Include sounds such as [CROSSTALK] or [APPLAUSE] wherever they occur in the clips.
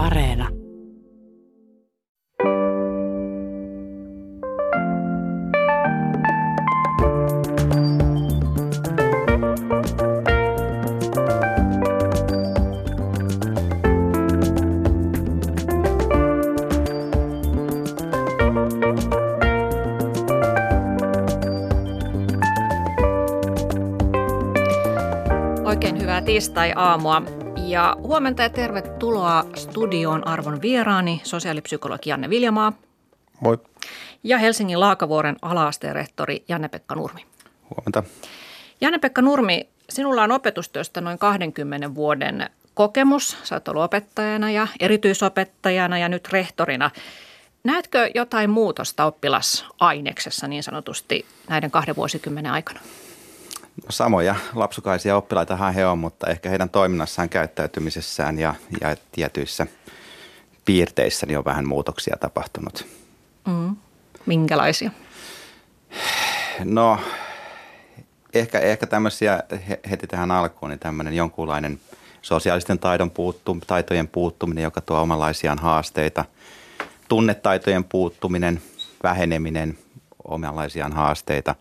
Areena. Oikein hyvää tiistai-aamua ja huomenta ja tervetuloa studioon arvon vieraani, sosiaalipsykologi Janne Viljamaa Moi. ja Helsingin Laakavuoren alaasteen rehtori Janne-Pekka Nurmi. Huomenta. Janne-Pekka Nurmi, sinulla on opetustyöstä noin 20 vuoden kokemus. Sä oot ollut opettajana ja erityisopettajana ja nyt rehtorina. Näetkö jotain muutosta oppilasaineksessa niin sanotusti näiden kahden vuosikymmenen aikana? Samoja lapsukaisia oppilaitahan he on, mutta ehkä heidän toiminnassaan, käyttäytymisessään ja, ja tietyissä piirteissä niin on vähän muutoksia tapahtunut. Mm. Minkälaisia? No ehkä, ehkä tämmöisiä he- heti tähän alkuun, niin tämmöinen jonkunlainen sosiaalisten taidon puuttu, taitojen puuttuminen, joka tuo omanlaisiaan haasteita. Tunnetaitojen puuttuminen, väheneminen, omanlaisiaan haasteita.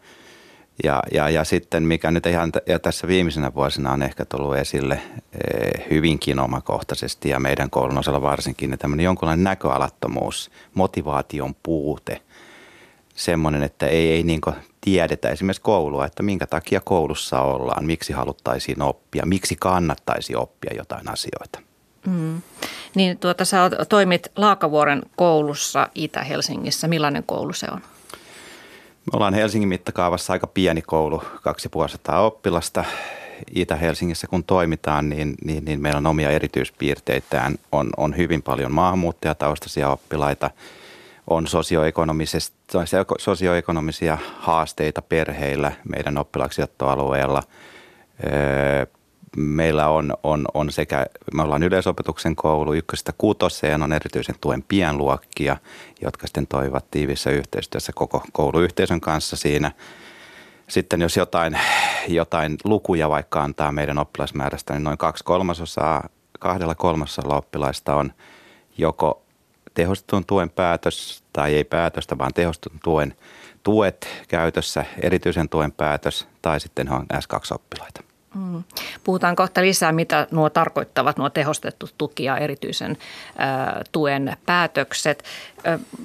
Ja, ja, ja sitten mikä nyt ihan ja tässä viimeisenä vuosina on ehkä tullut esille eh, hyvinkin omakohtaisesti ja meidän koulun osalla varsinkin, niin tämmöinen jonkunlainen näköalattomuus, motivaation puute – semmoinen, että ei, ei niin tiedetä esimerkiksi koulua, että minkä takia koulussa ollaan, miksi haluttaisiin oppia, miksi kannattaisi oppia jotain asioita. Mm. Niin tuota, sä toimit Laakavuoren koulussa Itä-Helsingissä. Millainen koulu se on? Me ollaan Helsingin mittakaavassa aika pieni koulu, 2500 oppilasta. Itä-Helsingissä kun toimitaan, niin, niin, niin meillä on omia erityispiirteitään. On, on hyvin paljon maahanmuuttajataustaisia oppilaita, on sosioekonomisia haasteita perheillä meidän oppilaksiottoalueella. Meillä on, on, on sekä, me ollaan yleisopetuksen koulu ykkösestä kuutoseen, on erityisen tuen pienluokkia, jotka sitten toimivat tiivissä yhteistyössä koko kouluyhteisön kanssa siinä. Sitten jos jotain, jotain lukuja vaikka antaa meidän oppilasmäärästä, niin noin kaksi kolmasosaa, kahdella kolmasosalla oppilaista on joko tehostetun tuen päätös tai ei päätöstä, vaan tehostetun tuen tuet käytössä, erityisen tuen päätös tai sitten on S2-oppilaita. Mm. Puhutaan kohta lisää, mitä nuo tarkoittavat, nuo tehostettu tuki ja erityisen tuen päätökset.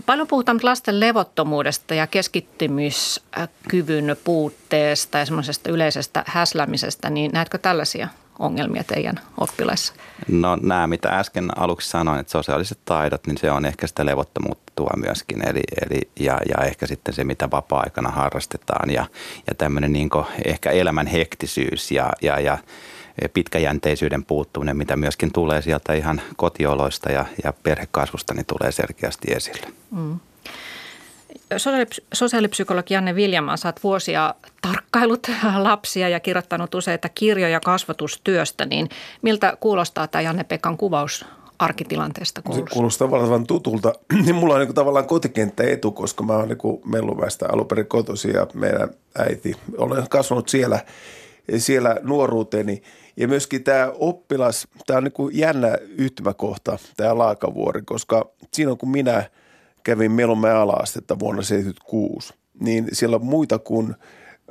Paljon puhutaan lasten levottomuudesta ja keskittymiskyvyn puutteesta ja semmoisesta yleisestä häsläämisestä, niin näetkö tällaisia ongelmia teidän oppilaissa? No nämä, mitä äsken aluksi sanoin, että sosiaaliset taidot, niin se on ehkä sitä levottomuutta tuo myöskin. Eli, eli, ja, ja ehkä sitten se, mitä vapaa-aikana harrastetaan ja, ja tämmöinen niin ehkä elämän hektisyys ja, ja, ja pitkäjänteisyyden puuttuminen, mitä myöskin tulee sieltä ihan kotioloista ja, ja perhekasvusta, niin tulee selkeästi esille. Mm. Sosiaali- Sosiaalipsykologi Janne Viljamaa, oot vuosia tarkkailut [LAUGHS] lapsia ja kirjoittanut useita kirjoja kasvatustyöstä, niin miltä kuulostaa tämä Janne-Pekan kuvaus arkitilanteesta Se koulussa? kuulostaa tavallaan tutulta. [CLEARS THROAT] Niin mulla on niin tavallaan kotikenttä etu, koska mä oon niin Melluväestä alun perin kotoisin ja meidän äiti. Olen kasvanut siellä, siellä nuoruuteni. Ja myöskin tämä oppilas, tämä on niin jännä yhtymäkohta, tämä Laakavuori, koska silloin kun minä kävin Melumäen ala-astetta vuonna 1976, niin siellä muita kuin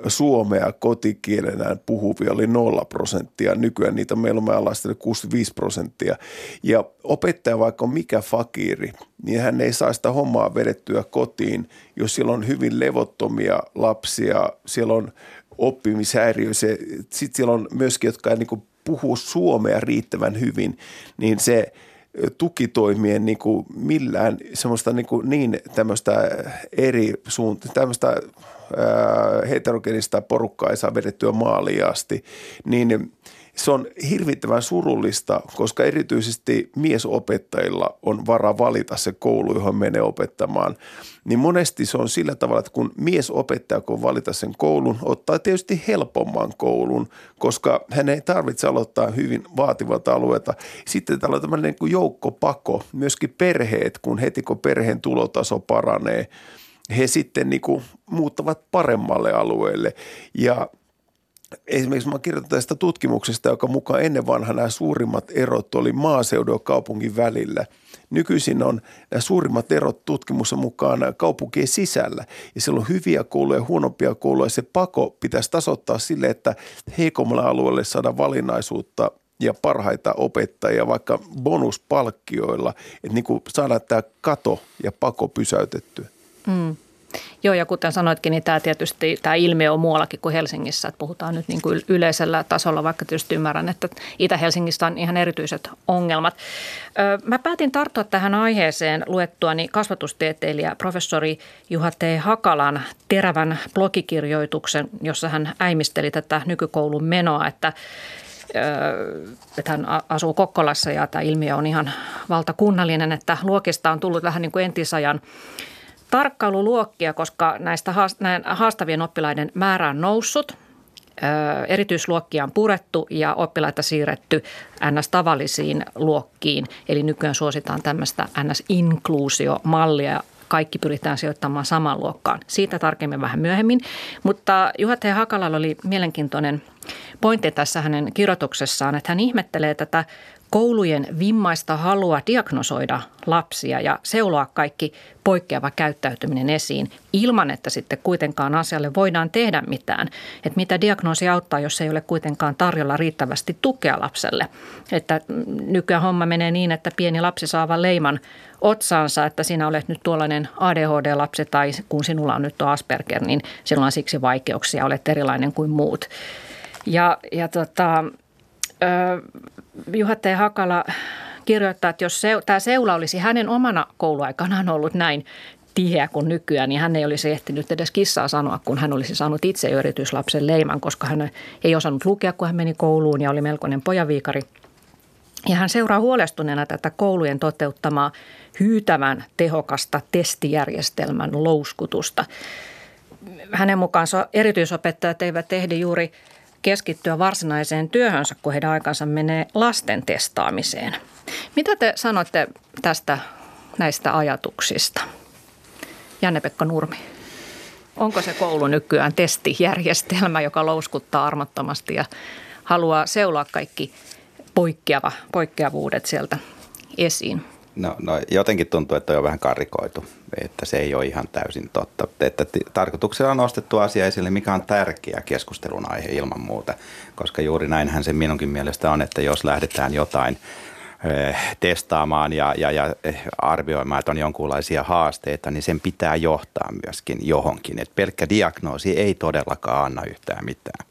suomea kotikielenään puhuvia oli nolla prosenttia. Nykyään niitä meillä on alastelle 65 prosenttia. Ja opettaja vaikka mikä fakiri, niin hän ei saa sitä hommaa vedettyä kotiin, jos siellä on hyvin levottomia lapsia, siellä on oppimishäiriö. Sitten siellä on myöskin, jotka ei niin puhu suomea riittävän hyvin, niin se tukitoimien niin kuin millään semmoista niin, kuin niin tämmöistä eri suuntaa, tämmöistä heterogenista porukkaa ei saa vedettyä maaliin asti, niin se on hirvittävän surullista, koska erityisesti miesopettajilla on vara valita se koulu, johon menee opettamaan. Niin monesti se on sillä tavalla, että kun miesopettaja, kun valita sen koulun, ottaa tietysti helpomman koulun, koska hän ei tarvitse aloittaa hyvin vaativalta alueelta. Sitten täällä on tämmöinen niin joukkopako, myöskin perheet, kun heti kun perheen tulotaso paranee, he sitten niin kuin muuttavat paremmalle alueelle. Ja esimerkiksi mä kirjoitan tästä tutkimuksesta, joka mukaan ennen vanha nämä suurimmat erot oli maaseudun ja kaupungin välillä. Nykyisin on nämä suurimmat erot tutkimuksen mukaan kaupunkien sisällä. Ja siellä on hyviä kouluja ja huonompia kouluja. Se pako pitäisi tasoittaa sille, että heikommalla alueelle saada valinnaisuutta ja parhaita opettajia vaikka bonuspalkkioilla, että niin kuin saada tämä kato ja pako pysäytettyä. Mm. Joo, ja kuten sanoitkin, niin tämä tietysti tämä ilmiö on muuallakin kuin Helsingissä. Että puhutaan nyt niin kuin yleisellä tasolla, vaikka tietysti ymmärrän, että Itä-Helsingissä on ihan erityiset ongelmat. Mä päätin tarttua tähän aiheeseen luettuani kasvatustieteilijä professori Juha T. Hakalan terävän blogikirjoituksen, jossa hän äimisteli tätä nykykoulun menoa, että että hän asuu Kokkolassa ja tämä ilmiö on ihan valtakunnallinen, että luokista on tullut vähän niin kuin entisajan tarkkailuluokkia, koska näistä haastavien oppilaiden määrä on noussut. Erityisluokkia on purettu ja oppilaita siirretty NS-tavallisiin luokkiin. Eli nykyään suositaan tämmöistä NS-inkluusiomallia kaikki pyritään sijoittamaan samaan luokkaan. Siitä tarkemmin vähän myöhemmin. Mutta Juha. Hakalalla oli mielenkiintoinen pointti tässä hänen kirjoituksessaan, että hän ihmettelee tätä koulujen vimmaista halua diagnosoida lapsia ja seuloa kaikki poikkeava käyttäytyminen esiin ilman, että sitten kuitenkaan asialle voidaan tehdä mitään. Että mitä diagnoosi auttaa, jos ei ole kuitenkaan tarjolla riittävästi tukea lapselle. Että nykyään homma menee niin, että pieni lapsi saa vain leiman otsaansa, että sinä olet nyt tuollainen ADHD-lapsi tai kun sinulla on nyt tuo Asperger, niin sinulla on siksi vaikeuksia, olet erilainen kuin muut. Ja, ja tota, Juha T. Hakala kirjoittaa, että jos se, tämä seula olisi hänen omana kouluaikanaan ollut näin tiheä kuin nykyään, niin hän ei olisi ehtinyt edes kissaa sanoa, kun hän olisi saanut itse jo erityislapsen leiman, koska hän ei osannut lukea, kun hän meni kouluun ja oli melkoinen pojaviikari. Ja hän seuraa huolestuneena tätä koulujen toteuttamaa hyytävän tehokasta testijärjestelmän louskutusta. Hänen mukaansa erityisopettajat eivät ehdi juuri keskittyä varsinaiseen työhönsä, kun heidän aikansa menee lasten testaamiseen. Mitä te sanotte tästä näistä ajatuksista? Janne-Pekka Nurmi. Onko se koulu nykyään testijärjestelmä, joka louskuttaa armottomasti ja haluaa seuloa kaikki poikkeava, poikkeavuudet sieltä esiin? No, no jotenkin tuntuu, että on vähän karikoitu, että se ei ole ihan täysin totta. Että tarkoituksella on nostettu asia esille, mikä on tärkeä keskustelun aihe ilman muuta, koska juuri näinhän se minunkin mielestä on, että jos lähdetään jotain eh, testaamaan ja, ja, ja eh, arvioimaan, että on jonkunlaisia haasteita, niin sen pitää johtaa myöskin johonkin. Että pelkkä diagnoosi ei todellakaan anna yhtään mitään.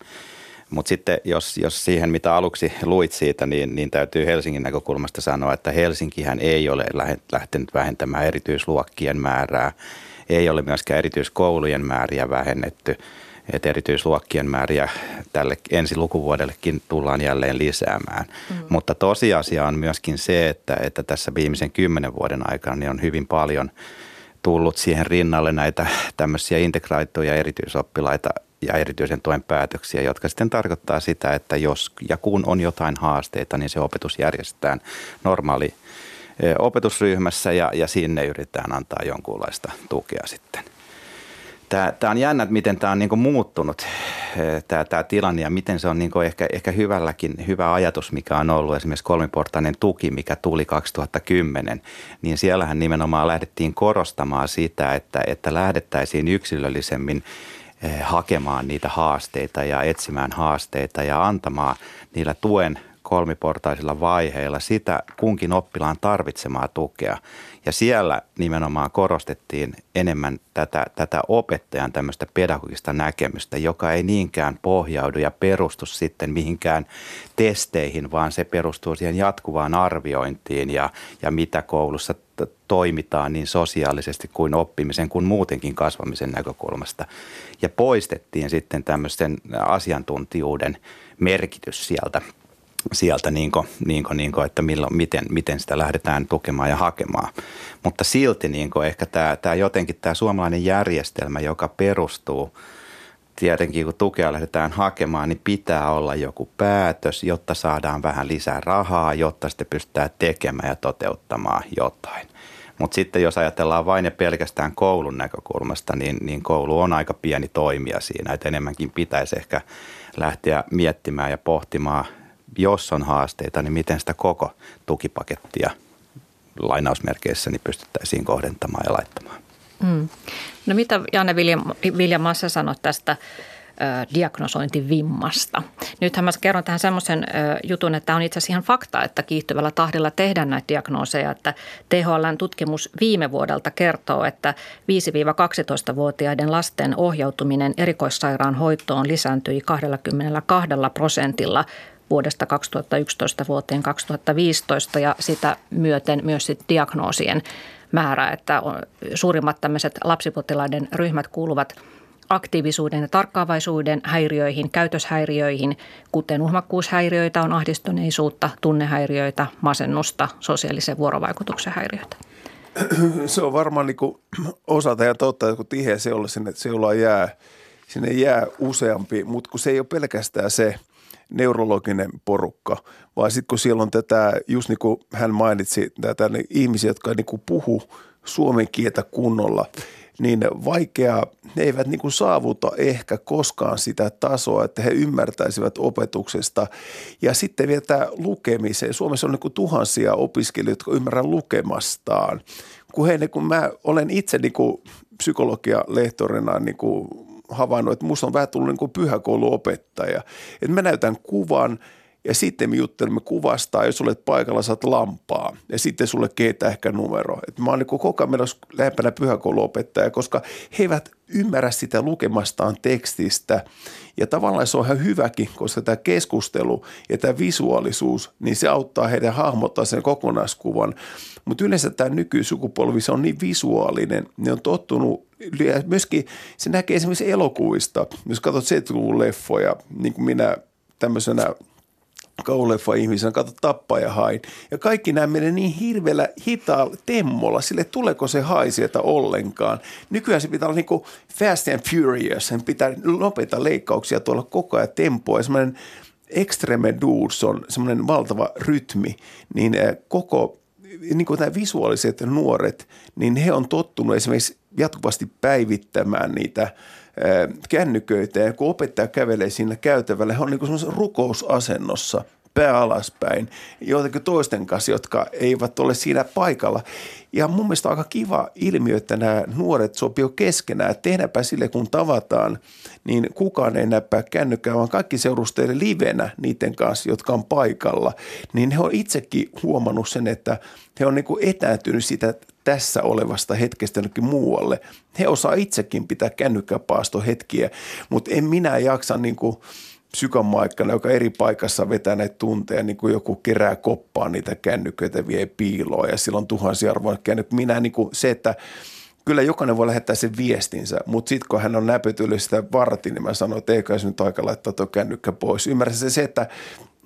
Mutta sitten jos, jos siihen, mitä aluksi luit siitä, niin, niin täytyy Helsingin näkökulmasta sanoa, että Helsinkihän ei ole lähtenyt vähentämään erityisluokkien määrää, ei ole myöskään erityiskoulujen määriä vähennetty, että erityisluokkien määriä tälle ensi lukuvuodellekin tullaan jälleen lisäämään. Mm. Mutta tosiasia on myöskin se, että, että tässä viimeisen kymmenen vuoden aikana niin on hyvin paljon tullut siihen rinnalle näitä tämmöisiä integraittuja erityisoppilaita ja erityisen tuen päätöksiä, jotka sitten tarkoittaa sitä, että jos ja kun on jotain haasteita, niin se opetus järjestetään normaali opetusryhmässä ja, ja sinne yritetään antaa jonkunlaista tukea sitten. Tämä, tämä on jännä, että miten tämä on niin muuttunut, tämä, tämä tilanne ja miten se on niin ehkä, ehkä hyvälläkin, hyvä ajatus, mikä on ollut esimerkiksi kolmiportainen tuki, mikä tuli 2010, niin siellähän nimenomaan lähdettiin korostamaan sitä, että, että lähdettäisiin yksilöllisemmin hakemaan niitä haasteita ja etsimään haasteita ja antamaan niillä tuen kolmiportaisilla vaiheilla sitä kunkin oppilaan tarvitsemaa tukea. Ja siellä nimenomaan korostettiin enemmän tätä, tätä opettajan tämmöistä pedagogista näkemystä, joka ei niinkään pohjaudu ja perustu sitten mihinkään testeihin, vaan se perustuu siihen jatkuvaan arviointiin ja, ja mitä koulussa toimitaan niin sosiaalisesti kuin oppimisen kuin muutenkin kasvamisen näkökulmasta. Ja poistettiin sitten tämmöisen asiantuntijuuden merkitys sieltä sieltä, niin kuin, niin kuin, niin kuin, että milloin, miten, miten sitä lähdetään tukemaan ja hakemaan. Mutta silti niin kuin ehkä tämä, tämä jotenkin tämä suomalainen järjestelmä, joka perustuu tietenkin kun tukea lähdetään hakemaan, niin pitää olla joku päätös, jotta saadaan vähän lisää rahaa, jotta sitten pystytään tekemään ja toteuttamaan jotain. Mutta sitten jos ajatellaan vain ja pelkästään koulun näkökulmasta, niin, niin koulu on aika pieni toimija siinä, että enemmänkin pitäisi ehkä lähteä miettimään ja pohtimaan, jos on haasteita, niin miten sitä koko tukipakettia lainausmerkeissä niin pystyttäisiin kohdentamaan ja laittamaan. Mm. No mitä Janne Vilja Massa sanoi tästä diagnosointivimmasta. Nythän mä kerron tähän semmoisen jutun, että on itse asiassa ihan fakta, että kiihtyvällä tahdilla tehdään näitä diagnooseja. Että THLn tutkimus viime vuodelta kertoo, että 5-12-vuotiaiden lasten ohjautuminen erikoissairaanhoitoon lisääntyi 22 prosentilla vuodesta 2011 vuoteen 2015 ja sitä myöten myös sit diagnoosien määrä, että suurimmat tämmöiset lapsipotilaiden ryhmät kuuluvat – aktiivisuuden ja tarkkaavaisuuden häiriöihin, käytöshäiriöihin, kuten uhmakkuushäiriöitä on ahdistuneisuutta, tunnehäiriöitä, masennusta, sosiaalisen vuorovaikutuksen häiriöitä. Se on varmaan niin osa ja totta, että kun tiheä seula sinne seulaa jää, sinne jää useampi, mutta kun se ei ole pelkästään se neurologinen porukka, vaan sitten kun siellä on tätä, just niin kuin hän mainitsi, tätä niin ihmisiä, jotka niin puhu suomen kieltä kunnolla – niin vaikea, ne eivät niin kuin saavuta ehkä koskaan sitä tasoa, että he ymmärtäisivät opetuksesta. Ja sitten vielä tämä lukemiseen. Suomessa on niin kuin tuhansia opiskelijoita, jotka ymmärrän lukemastaan. Kun, he, niin kun mä olen itse niin kuin psykologia-lehtorina niin kuin havainnut, että minusta on vähän tullut niin kuin pyhäkouluopettaja. Että mä näytän kuvan – ja sitten me juttelemme kuvasta, jos olet paikalla, saat lampaa. Ja sitten sulle keitä ehkä numero. Et mä oon niin koko ajan menossa lähempänä pyhäkouluopettaja, koska he eivät ymmärrä sitä lukemastaan tekstistä. Ja tavallaan se on ihan hyväkin, koska tämä keskustelu ja tämä visuaalisuus, niin se auttaa heidän hahmottaa sen kokonaiskuvan. Mutta yleensä tämä nykysukupolvi, se on niin visuaalinen, ne on tottunut myöskin se näkee esimerkiksi elokuvista. Jos katsot 70-luvun leffoja, niin kuin minä tämmöisenä – kauleffa ihmisen, kato tappaa ja hain. Ja kaikki nämä menee niin hirveellä hitaalla temmolla, sille tuleeko se hai sieltä ollenkaan. Nykyään se pitää olla niin kuin fast and furious, sen pitää nopeita leikkauksia tuolla koko ajan tempoa. Ja semmoinen extreme dudes on semmoinen valtava rytmi, niin eh, koko niin kuin nämä visuaaliset nuoret, niin he on tottunut esimerkiksi jatkuvasti päivittämään niitä – kännyköitä ja kun opettaja kävelee siinä käytävällä, he on niin semmoisessa rukousasennossa pää alaspäin joitakin toisten kanssa, jotka eivät ole siinä paikalla. Ja mun mielestä aika kiva ilmiö, että nämä nuoret sopii keskenään. Tehdäänpä sille, kun tavataan, niin kukaan ei näppää kännykkää, vaan kaikki seurustelee livenä niiden kanssa, jotka on paikalla. Niin he on itsekin huomannut sen, että he on niin etääntynyt sitä tässä olevasta hetkestä jonnekin muualle. He osaa itsekin pitää kännykkäpaasto hetkiä, mutta en minä jaksa niin kuin psykomaikkana, joka eri paikassa vetää näitä tunteja, niin kuin joku kerää koppaa niitä kännyköitä, vie piiloon ja silloin tuhansia arvoja kännykkä. Minä niin kuin se, että kyllä jokainen voi lähettää sen viestinsä, mutta sitten kun hän on näpytellyt sitä vartin, niin mä sanoin, että eikö se nyt aika laittaa tuo kännykkä pois. Ymmärrän se että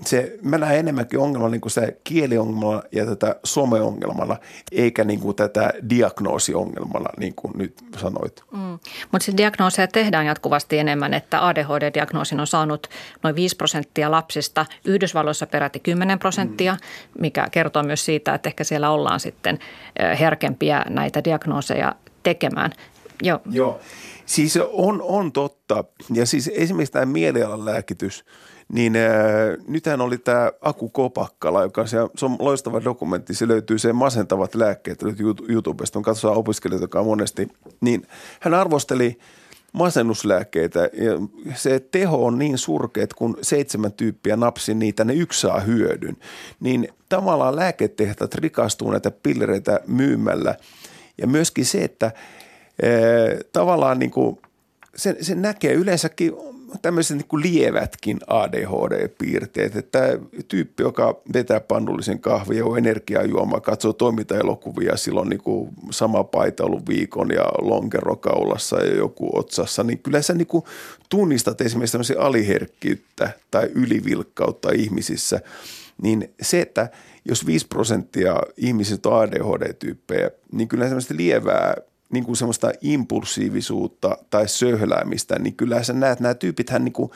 se, mä näen enemmänkin ongelma niin kuin se kieliongelmana ja tätä someongelmana, eikä niin kuin tätä diagnoosiongelmana, niin kuin nyt sanoit. Mm. Mutta siis diagnooseja tehdään jatkuvasti enemmän, että ADHD-diagnoosin on saanut noin 5 prosenttia lapsista, Yhdysvalloissa peräti 10 prosenttia, mm. mikä kertoo myös siitä, että ehkä siellä ollaan sitten herkempiä näitä diagnooseja tekemään. Joo. Joo. Siis on, on totta. Ja siis esimerkiksi tämä mielialan lääkitys – niin äh, nythän oli tämä Aku Kopakkala, joka se, se on loistava dokumentti. Se löytyy se masentavat lääkkeet YouTubesta. On katsotaan opiskelijoita, joka on monesti. Niin hän arvosteli masennuslääkkeitä ja se teho on niin surkea, että kun seitsemän tyyppiä napsi niitä, ne yksi saa hyödyn. Niin tavallaan lääketehtaat rikastuu näitä pillereitä myymällä. Ja myöskin se, että äh, tavallaan niin kuin se, se näkee yleensäkin tämmöiset niin kuin lievätkin ADHD-piirteet, että tyyppi, joka vetää pannullisen kahvia, on energiajuoma, katsoo toimintaelokuvia, silloin niin kuin sama paita ollut viikon ja lonkerokaulassa ja joku otsassa, niin kyllä sä niin kuin tunnistat esimerkiksi tämmöisiä aliherkkyyttä tai ylivilkkautta ihmisissä, niin se, että jos 5 prosenttia ihmisistä on ADHD-tyyppejä, niin kyllä semmoista lievää niin kuin semmoista impulsiivisuutta tai söhläämistä, niin kyllä sä näet, nämä tyypithän niin kuin,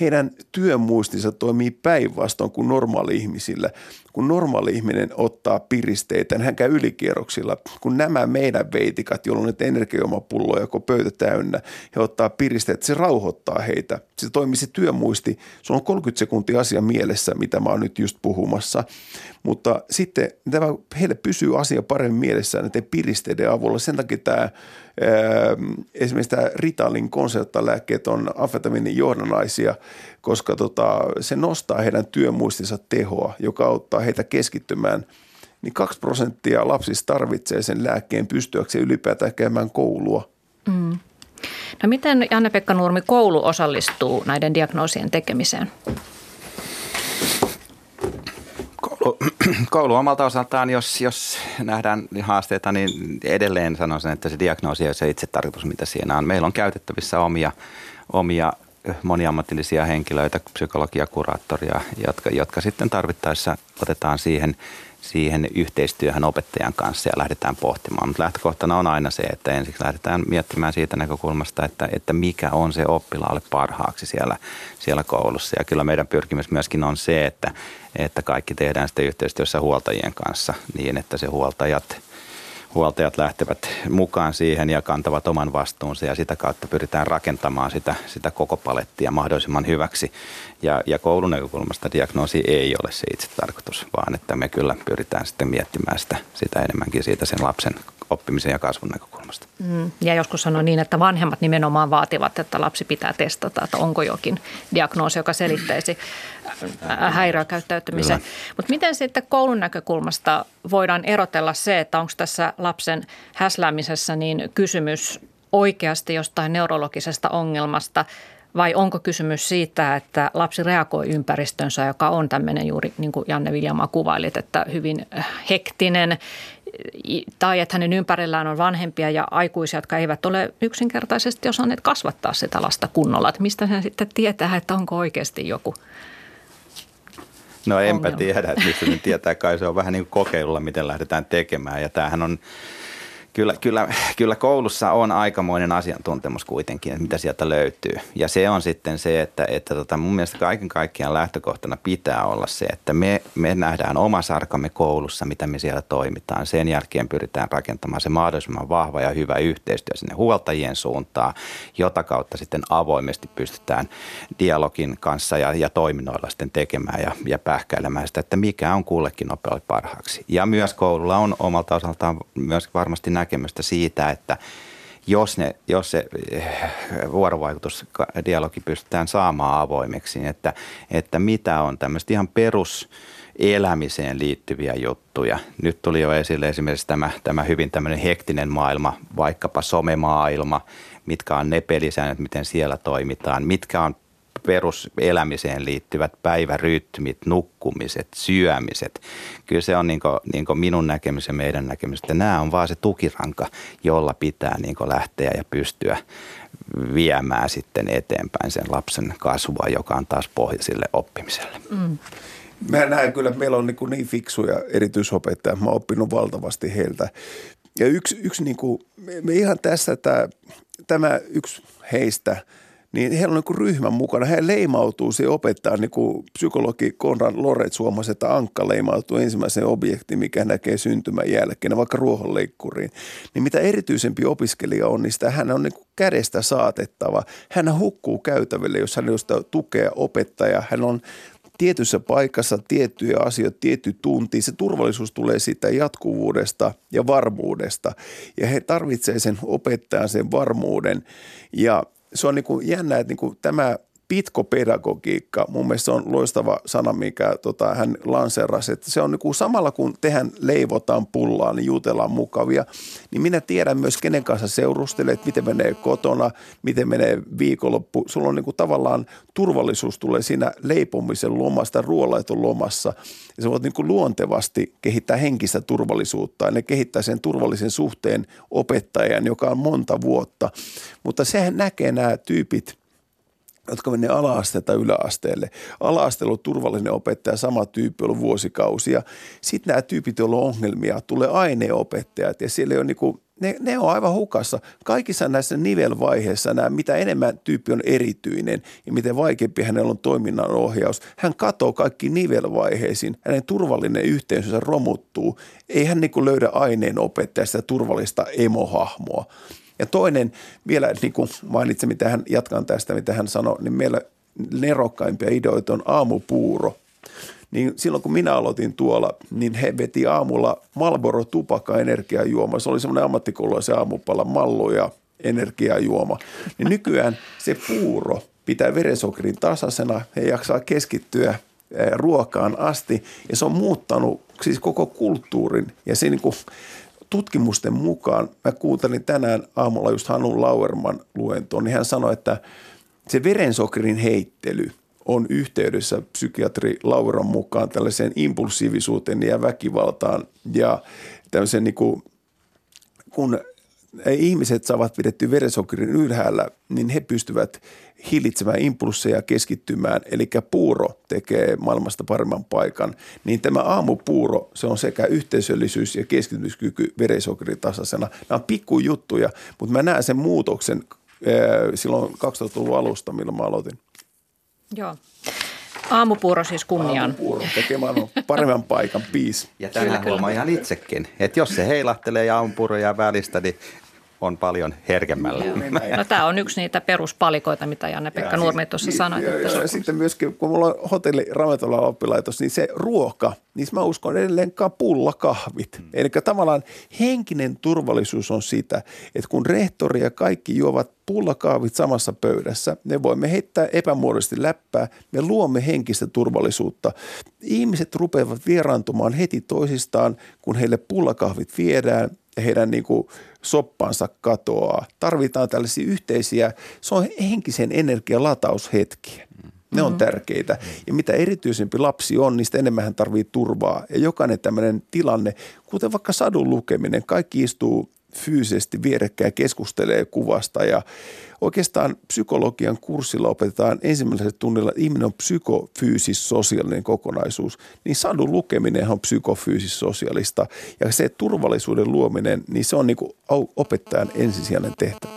heidän työmuistinsa toimii päinvastoin kuin normaali-ihmisillä. Kun normaali ihminen ottaa piristeitä, niin hän käy ylikierroksilla. Kun nämä meidän veitikat, joilla on nyt energiomapulloja joko pöytä täynnä, he ottaa piristeitä, se rauhoittaa heitä. Se toimii se työmuisti. Se on 30 sekuntia asia mielessä, mitä mä oon nyt just puhumassa. Mutta sitten tämä, heille pysyy asia paremmin mielessään näiden piristeiden avulla. Sen takia tämä esimerkiksi tämä Ritalin konserttalääkkeet on amfetamiinin johdannaisia, koska tota, se nostaa heidän työmuistinsa tehoa, joka auttaa heitä keskittymään. Niin 2 prosenttia lapsista tarvitsee sen lääkkeen pystyäkseen ylipäätään käymään koulua. Mm. No miten Janne-Pekka Nurmi koulu osallistuu näiden diagnoosien tekemiseen? Koulu, [CLEARS THROAT] koulu omalta osaltaan, jos, jos nähdään haasteita, niin edelleen sanoisin, että se diagnoosi ja se itse tarkoitus, mitä siinä on. Meillä on käytettävissä omia, omia moniammatillisia henkilöitä, psykologia, kuraattoria, jotka, jotka sitten tarvittaessa otetaan siihen – siihen yhteistyöhön opettajan kanssa ja lähdetään pohtimaan. Mutta lähtökohtana on aina se, että ensiksi lähdetään miettimään siitä näkökulmasta, että, että mikä on se oppilaalle parhaaksi siellä, siellä koulussa. Ja kyllä meidän pyrkimys myöskin on se, että, että kaikki tehdään sitten yhteistyössä huoltajien kanssa niin, että se huoltajat – huoltajat lähtevät mukaan siihen ja kantavat oman vastuunsa ja sitä kautta pyritään rakentamaan sitä, sitä koko palettia mahdollisimman hyväksi. Ja, ja koulun näkökulmasta diagnoosi ei ole se itse tarkoitus, vaan että me kyllä pyritään sitten miettimään sitä, sitä enemmänkin siitä sen lapsen oppimisen ja kasvun näkökulmasta. Mm, ja joskus sanoo niin, että vanhemmat nimenomaan vaativat, että lapsi pitää testata, että onko jokin diagnoosi, joka selittäisi äh, häiriökäyttäytymisen. Mutta miten sitten koulun näkökulmasta voidaan erotella se, että onko tässä lapsen häsläämisessä niin kysymys oikeasti jostain neurologisesta ongelmasta – vai onko kysymys siitä, että lapsi reagoi ympäristönsä, joka on tämmöinen juuri niin kuin Janne Viljamaa kuvailit, että hyvin äh, hektinen tai että hänen ympärillään on vanhempia ja aikuisia, jotka eivät ole yksinkertaisesti osanneet kasvattaa sitä lasta kunnolla. Että mistä hän sitten tietää, että onko oikeasti joku No enpä ongelma. tiedä, että mistä tietää, kai se on vähän niin kuin kokeilulla, miten lähdetään tekemään. Ja tämähän on Kyllä, kyllä, kyllä koulussa on aikamoinen asiantuntemus kuitenkin, että mitä sieltä löytyy. Ja se on sitten se, että, että tota mun mielestä kaiken kaikkiaan lähtökohtana pitää olla se, että me, me nähdään oma sarkamme koulussa, mitä me siellä toimitaan. Sen jälkeen pyritään rakentamaan se mahdollisimman vahva ja hyvä yhteistyö sinne huoltajien suuntaan, jota kautta sitten avoimesti pystytään dialogin kanssa ja, ja toiminnoilla sitten tekemään ja, ja pähkäilemään sitä, että mikä on kullekin nopealle parhaaksi. Ja myös koululla on omalta osaltaan myös varmasti näkyy näkemystä siitä, että jos, ne, jos se eh, vuorovaikutusdialogi pystytään saamaan avoimeksi, niin että, että mitä on tämmöistä ihan perus elämiseen liittyviä juttuja. Nyt tuli jo esille esimerkiksi tämä, tämä hyvin tämmöinen hektinen maailma, vaikkapa somemaailma, mitkä on ne pelisäännöt, miten siellä toimitaan, mitkä on peruselämiseen liittyvät päivärytmit, nukkumiset, syömiset. Kyllä se on niin kuin, niin kuin minun näkemys ja meidän näkemys, että nämä on vaan se tukiranka, jolla pitää niin lähteä ja pystyä viemään sitten eteenpäin sen lapsen kasvua, joka on taas pohja sille oppimiselle. Mm. Mä näen kyllä, että meillä on niin, niin fiksuja erityisopettajia. Mä oon oppinut valtavasti heiltä. Ja yksi, yksi niin kuin, me ihan tässä tämä, tämä yksi heistä – niin heillä on niin ryhmän mukana. He leimautuu se opettaa, niin kuin psykologi Konrad Loret huomasi, että ankka leimautuu ensimmäiseen objektiin, mikä näkee syntymän jälkeen, vaikka ruohonleikkuriin. Niin mitä erityisempi opiskelija on, niin sitä hän on niin kädestä saatettava. Hän hukkuu käytäville, jos hän jostain tukea opettaja. Hän on tietyssä paikassa tiettyjä asioita, tietty tunti. Se turvallisuus tulee siitä jatkuvuudesta ja varmuudesta. Ja he tarvitsevat sen opettajan sen varmuuden. Ja se on niin kuin jännä, että niin kuin tämä pitkopedagogiikka, mun mielestä se on loistava sana, mikä tota, hän lanseerasi, että se on niin kuin samalla kun tehän leivotaan pullaa, niin jutellaan mukavia, niin minä tiedän myös kenen kanssa seurustelee, että miten menee kotona, miten menee viikonloppu. Sulla on niin kuin tavallaan turvallisuus tulee siinä leipomisen lomasta, ruoanlaiton lomassa ja sä voit niin kuin luontevasti kehittää henkistä turvallisuutta ja ne kehittää sen turvallisen suhteen opettajan, joka on monta vuotta. Mutta sehän näkee nämä tyypit – jotka menee ala-asteelta yläasteelle. Ala-asteella on turvallinen opettaja, sama tyyppi ollut vuosikausia. Sitten nämä tyypit, joilla on ongelmia, tulee aineopettajat ja siellä ei ole niin kuin ne, ne on aivan hukassa. Kaikissa näissä nivelvaiheissa nämä, mitä enemmän tyyppi on erityinen ja miten vaikeampi hänellä on toiminnan ohjaus, hän katoo kaikki nivelvaiheisiin. Hänen turvallinen yhteisönsä romuttuu. Ei hän niin löydä aineen opettajasta turvallista emohahmoa. Ja toinen vielä niin kuin mainitsin, mitä hän, jatkan tästä, mitä hän sanoi, niin meillä nerokkaimpia ideoita on aamupuuro – niin silloin kun minä aloitin tuolla, niin he veti aamulla Malboro tupakka energiajuoma. Se oli semmoinen ammattikoululaisen aamupala mallo ja energiajuoma. Niin nykyään se puuro pitää verensokerin tasaisena, he jaksaa keskittyä ruokaan asti ja se on muuttanut siis koko kulttuurin ja se niin kuin tutkimusten mukaan, mä kuuntelin tänään aamulla just Hanu Lauerman luentoon, niin hän sanoi, että se verensokerin heittely – on yhteydessä psykiatri Lauran mukaan tällaiseen impulsiivisuuteen ja väkivaltaan ja tämmöisen niin kuin, kun ihmiset saavat pidetty verensokerin ylhäällä, niin he pystyvät hillitsemään impulsseja keskittymään. Eli puuro tekee maailmasta paremman paikan. Niin tämä aamupuuro, se on sekä yhteisöllisyys ja keskityskyky verensokeritasaisena. Nämä on pikkujuttuja, mutta mä näen sen muutoksen silloin 2000-luvun alusta, milloin mä aloitin. Joo. Aamupuuro siis kunniaan. Aamupuuro tekemään paremman paikan piis. Ja tänään huomaa ihan itsekin, että jos se heilahtelee ja aamupuuro jää välistä, niin on paljon herkemmällä. No, tämä on yksi niitä peruspalikoita, mitä Janne-Pekka Nurmi tuossa niin, sanoi. Ja, ja, ja sitten myöskin, kun mulla on hotelli ravintola oppilaitos, niin se ruoka, niin mä uskon edelleenkaan pullakahvit. Mm. Eli tavallaan henkinen turvallisuus on sitä, että kun rehtori ja kaikki juovat pullakahvit samassa pöydässä, ne voimme heittää epämuodollisesti läppää, me luomme henkistä turvallisuutta. Ihmiset rupeavat vieraantumaan heti toisistaan, kun heille pullakahvit viedään ja heidän niin kuin soppansa katoaa. Tarvitaan tällaisia yhteisiä, se on henkisen energian lataushetkiä. Ne on mm-hmm. tärkeitä. Ja mitä erityisempi lapsi on, niin sitä enemmän hän tarvitsee turvaa. Ja jokainen tämmöinen tilanne, kuten vaikka sadun lukeminen, kaikki istuu fyysisesti vierekkäin keskustelee kuvasta ja oikeastaan psykologian kurssilla opetetaan ensimmäisellä tunnilla, että ihminen on psykofyysis-sosiaalinen kokonaisuus, niin sadun lukeminen on psykofyysis-sosiaalista ja se turvallisuuden luominen, niin se on niin kuin opettajan ensisijainen tehtävä.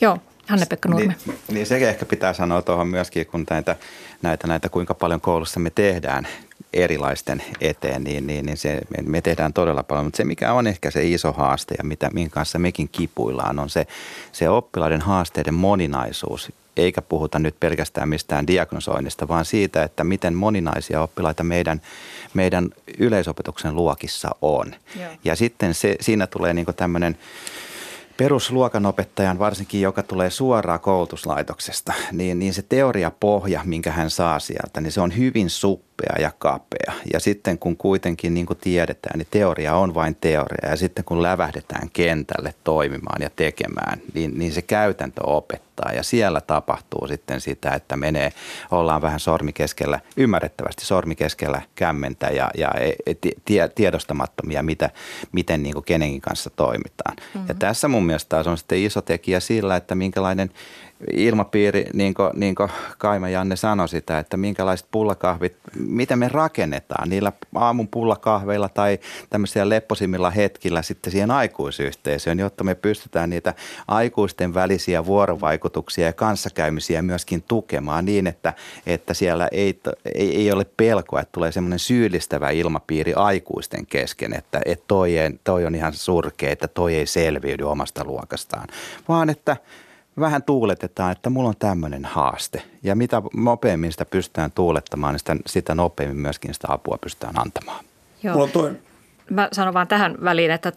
Joo, Hanne-Pekka Nurme. Niin, niin se ehkä pitää sanoa tuohon myöskin, kun näitä, näitä, näitä kuinka paljon koulussa me tehdään erilaisten eteen, niin, niin, niin se, me tehdään todella paljon. Mutta se, mikä on ehkä se iso haaste ja mitä, minkä kanssa mekin kipuillaan, on se, se oppilaiden haasteiden moninaisuus. Eikä puhuta nyt pelkästään mistään diagnosoinnista, vaan siitä, että miten moninaisia oppilaita meidän, meidän yleisopetuksen luokissa on. Joo. Ja sitten se, siinä tulee niin tämmöinen perusluokanopettajan, varsinkin joka tulee suoraan koulutuslaitoksesta, niin, niin se teoriapohja, minkä hän saa sieltä, niin se on hyvin suppea ja kapea. Ja sitten kun kuitenkin niin kuin tiedetään, niin teoria on vain teoria. Ja sitten kun lävähdetään kentälle toimimaan ja tekemään, niin, niin se käytäntö opettaa. Ja siellä tapahtuu sitten sitä, että menee, ollaan vähän sormikeskellä, ymmärrettävästi sormikeskellä kämmentä ja, ja e, e, tie, tiedostamattomia, mitä, miten niin kuin kenenkin kanssa toimitaan. Mm-hmm. Ja tässä mun mielestä taas on sitten iso tekijä sillä, että minkälainen ilmapiiri, niin kuin, niin kuin Kaima Janne sanoi sitä, että minkälaiset pullakahvit, miten me rakennetaan niillä aamun pullakahveilla tai tämmöisillä lepposimmilla hetkillä sitten siihen aikuisyhteisöön, jotta me pystytään niitä aikuisten välisiä vuorovaikutuksia ja kanssakäymisiä myöskin tukemaan niin, että, että siellä ei, ei, ei ole pelkoa, että tulee semmoinen syyllistävä ilmapiiri aikuisten kesken, että, että toi, ei, toi on ihan surkea, että toi ei selviydy omasta luokastaan, vaan että – vähän tuuletetaan, että mulla on tämmöinen haaste. Ja mitä nopeammin sitä pystytään tuulettamaan, niin sitä, sitä nopeammin myöskin sitä apua pystytään antamaan. Joo. Mulla on toinen. Mä sanon vaan tähän väliin, että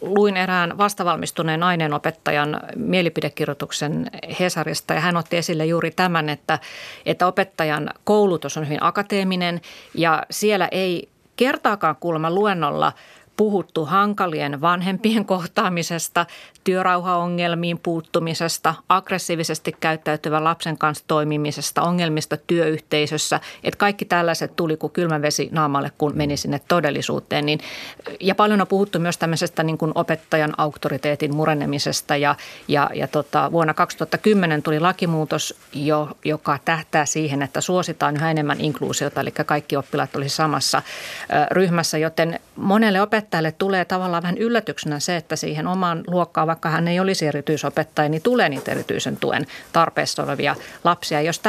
luin erään vastavalmistuneen aineenopettajan mielipidekirjoituksen Hesarista ja hän otti esille juuri tämän, että, että opettajan koulutus on hyvin akateeminen ja siellä ei kertaakaan kuulemma luennolla – puhuttu hankalien vanhempien [LAUGHS] kohtaamisesta, työrauhaongelmiin puuttumisesta, aggressiivisesti käyttäytyvän lapsen kanssa toimimisesta, ongelmista työyhteisössä. Että kaikki tällaiset tuli kuin kylmä vesi naamalle, kun meni sinne todellisuuteen. Niin, ja paljon on puhuttu myös tämmöisestä niin kuin opettajan auktoriteetin murenemisesta. Ja, ja, ja tota, vuonna 2010 tuli lakimuutos, jo, joka tähtää siihen, että suositaan yhä enemmän inkluusiota, eli kaikki oppilaat olisi samassa ryhmässä, joten monelle opettajalle opettajalle tulee tavallaan vähän yllätyksenä se, että siihen omaan luokkaan, vaikka hän ei olisi erityisopettaja, niin tulee niitä erityisen tuen tarpeessa olevia lapsia. Jos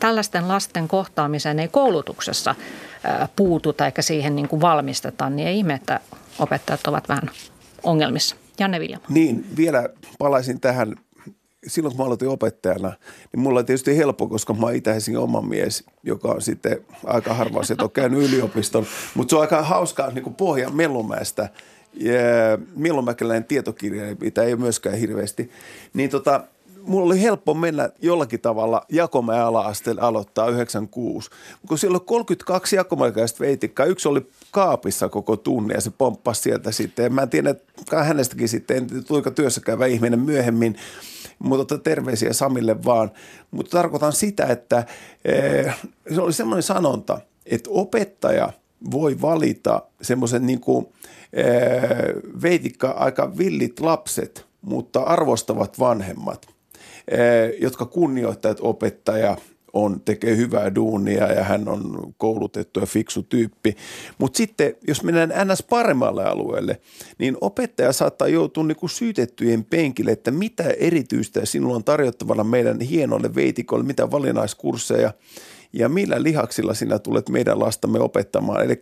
tällaisten lasten kohtaamiseen ei koulutuksessa puututa eikä siihen niin kuin valmisteta, niin ei ihme, että opettajat ovat vähän ongelmissa. Janne Vilja. Niin, vielä palaisin tähän silloin kun mä aloitin opettajana, niin mulla oli tietysti helppo, koska mä oon Itä-Helsingin oma mies, joka on sitten aika harva se, on käynyt yliopiston. Mutta se on aika hauskaa niin Pohjan Mellumäestä, Mellumäkeläinen tietokirja, mitä ei myöskään hirveästi. Niin tota, mulla oli helppo mennä jollakin tavalla Jakomäen ala-asteelle aloittaa 96. Kun siellä oli 32 jakomäeläistä veitikkaa, yksi oli kaapissa koko tunnin ja se pomppasi sieltä sitten. Mä en tiedä, että hänestäkin sitten, en tuika työssä käyvä ihminen myöhemmin, mutta terveisiä Samille vaan. Mutta tarkoitan sitä, että eh, se oli semmoinen sanonta, että opettaja voi valita semmoisen niin kuin, eh, veitikka aika villit lapset, mutta arvostavat vanhemmat, eh, jotka kunnioittavat opettaja – on, tekee hyvää duunia ja hän on koulutettu ja fiksu tyyppi. Mutta sitten, jos mennään ns. paremmalle alueelle, niin opettaja saattaa joutua niinku syytettyjen penkille, että mitä erityistä sinulla on tarjottavana meidän hienolle veitikolle, mitä valinnaiskursseja ja millä lihaksilla sinä tulet meidän lastamme opettamaan. Eli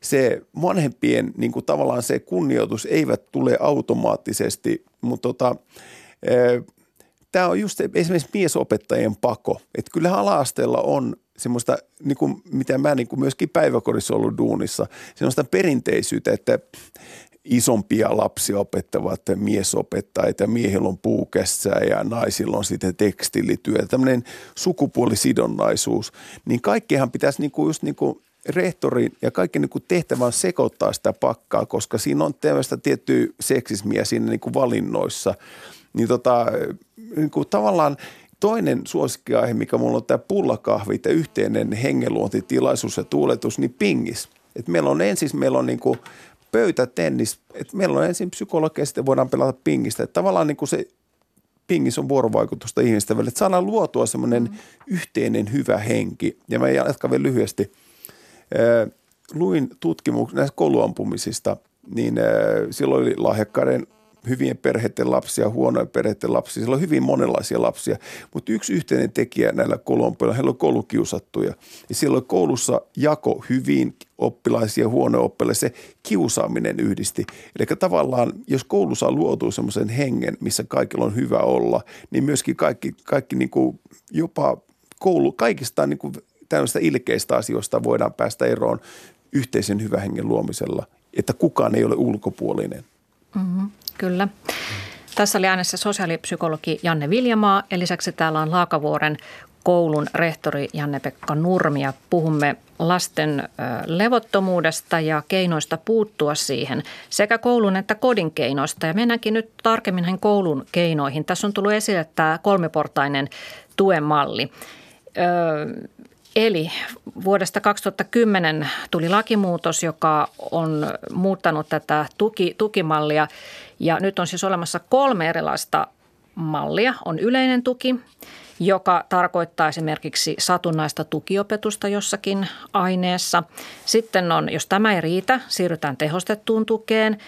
se vanhempien niin kuin tavallaan se kunnioitus eivät tule automaattisesti, mutta tota, tämä on just esimerkiksi miesopettajien pako. Että kyllähän ala-asteella on semmoista, niin kuin, mitä mä niin kuin myöskin päiväkodissa ollut duunissa, semmoista perinteisyyttä, että isompia lapsia opettavat miesopettajat ja miehillä on puukässä ja naisilla on sitten tekstilityö. Tämmöinen sukupuolisidonnaisuus, niin kaikkihan pitäisi niin kuin just niin kuin rehtori ja kaikki niin kuin tehtävä on sekoittaa sitä pakkaa, koska siinä on tämmöistä tiettyä seksismiä siinä niin kuin valinnoissa. Niin tota, niin kuin tavallaan toinen suosikkiaihe, mikä mulla on tämä pullakahvi ja yhteinen hengenluontitilaisuus ja tuuletus, niin pingis. Et meillä on ensin meillä on niin kuin pöytätennis, että meillä on ensin psykologia, sitten voidaan pelata pingistä. Että tavallaan niin kuin se pingis on vuorovaikutusta ihmisten välillä, että saadaan luotua semmoinen mm. yhteinen hyvä henki. Ja mä jatkan vielä lyhyesti. luin tutkimuksia näistä kouluampumisista, niin silloin oli lahjakkaiden hyvien perheiden lapsia, huonojen perheiden lapsia. Siellä on hyvin monenlaisia lapsia, mutta yksi yhteinen tekijä näillä kolompeilla, heillä on koulukiusattuja. Ja siellä on koulussa jako hyvin oppilaisia, huono oppilaisia, se kiusaaminen yhdisti. Eli tavallaan, jos koulussa on luotu semmoisen hengen, missä kaikilla on hyvä olla, niin myöskin kaikki, kaikki niin kuin jopa koulu, kaikista niin kuin tämmöistä ilkeistä asioista voidaan päästä eroon yhteisen hyvän hengen luomisella, että kukaan ei ole ulkopuolinen. Mm-hmm. Kyllä. Tässä oli äänessä sosiaalipsykologi Janne Viljamaa ja lisäksi täällä on Laakavuoren koulun rehtori Janne-Pekka Nurmi ja puhumme lasten levottomuudesta ja keinoista puuttua siihen sekä koulun että kodin keinoista. Ja mennäänkin nyt tarkemmin koulun keinoihin. Tässä on tullut esille tämä kolmiportainen tuen malli. Eli vuodesta 2010 tuli lakimuutos, joka on muuttanut tätä tuki, tukimallia ja nyt on siis olemassa kolme erilaista mallia. On yleinen tuki, joka tarkoittaa esimerkiksi satunnaista tukiopetusta jossakin aineessa. Sitten on, jos tämä ei riitä, siirrytään tehostettuun tukeen.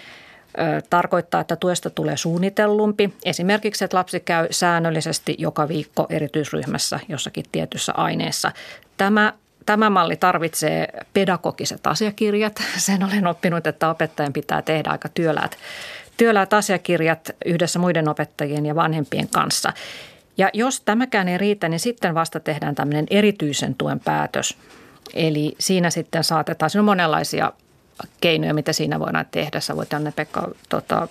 Tarkoittaa, että tuesta tulee suunnitellumpi. Esimerkiksi, että lapsi käy säännöllisesti joka viikko erityisryhmässä jossakin tietyssä aineessa. Tämä Tämä malli tarvitsee pedagogiset asiakirjat. [LAUGHS] Sen olen oppinut, että opettajan pitää tehdä aika työläät työläät asiakirjat yhdessä muiden opettajien ja vanhempien kanssa. Ja jos tämäkään ei riitä, niin sitten vasta tehdään tämmöinen erityisen tuen päätös. Eli siinä sitten saatetaan, siinä on monenlaisia keinoja, mitä siinä voidaan tehdä. Sä voit Janne-Pekka tota,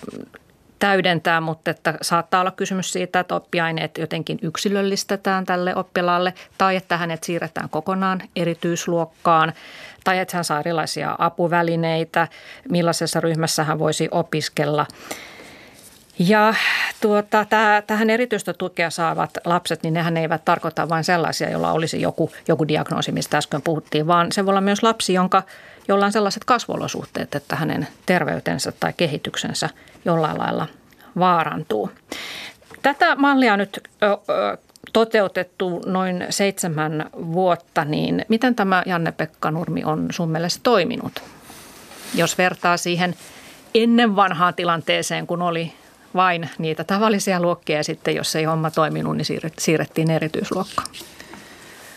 täydentää, mutta että saattaa olla kysymys siitä, että oppiaineet jotenkin yksilöllistetään tälle oppilaalle tai että hänet siirretään kokonaan erityisluokkaan tai että hän saa erilaisia apuvälineitä, millaisessa ryhmässä hän voisi opiskella. Ja tuota, tähän erityistä tukea saavat lapset, niin nehän eivät tarkoita vain sellaisia, joilla olisi joku, joku diagnoosi, mistä äsken puhuttiin, vaan se voi olla myös lapsi, jonka, jolla on sellaiset kasvolosuhteet, että hänen terveytensä tai kehityksensä jollain lailla vaarantuu. Tätä mallia nyt toteutettu noin seitsemän vuotta, niin miten tämä Janne-Pekka Nurmi on sun mielestä toiminut? Jos vertaa siihen ennen vanhaan tilanteeseen, kun oli vain niitä tavallisia luokkia ja sitten jos ei homma toiminut, niin siirrettiin erityisluokkaan.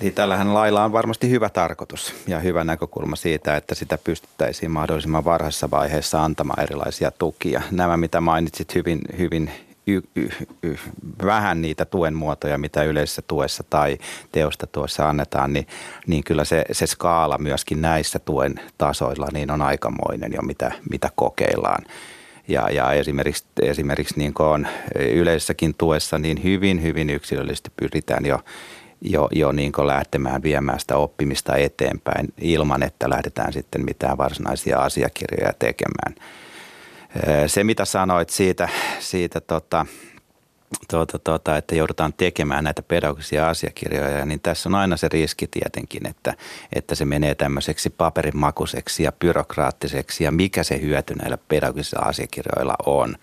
Niin tällähän lailla on varmasti hyvä tarkoitus ja hyvä näkökulma siitä, että sitä pystyttäisiin mahdollisimman varhaisessa vaiheessa antamaan erilaisia tukia. Nämä, mitä mainitsit hyvin, hyvin y, y, y, vähän niitä tuen muotoja, mitä yleisessä tuessa tai teosta tuossa annetaan, niin, niin kyllä se, se skaala myöskin näissä tuen tasoilla niin on aikamoinen jo, mitä, mitä kokeillaan. Ja, ja esimerkiksi, esimerkiksi niin kuin on yleisessäkin tuessa, niin hyvin, hyvin yksilöllisesti pyritään jo jo, jo niin lähtemään viemään sitä oppimista eteenpäin ilman, että lähdetään sitten mitään varsinaisia asiakirjoja tekemään. Se, mitä sanoit siitä, siitä tota, tuota, tuota, että joudutaan tekemään näitä pedagogisia asiakirjoja, niin tässä on aina se riski tietenkin, että, että se menee tämmöiseksi paperinmakuiseksi ja byrokraattiseksi ja mikä se hyöty näillä pedagogisilla asiakirjoilla on.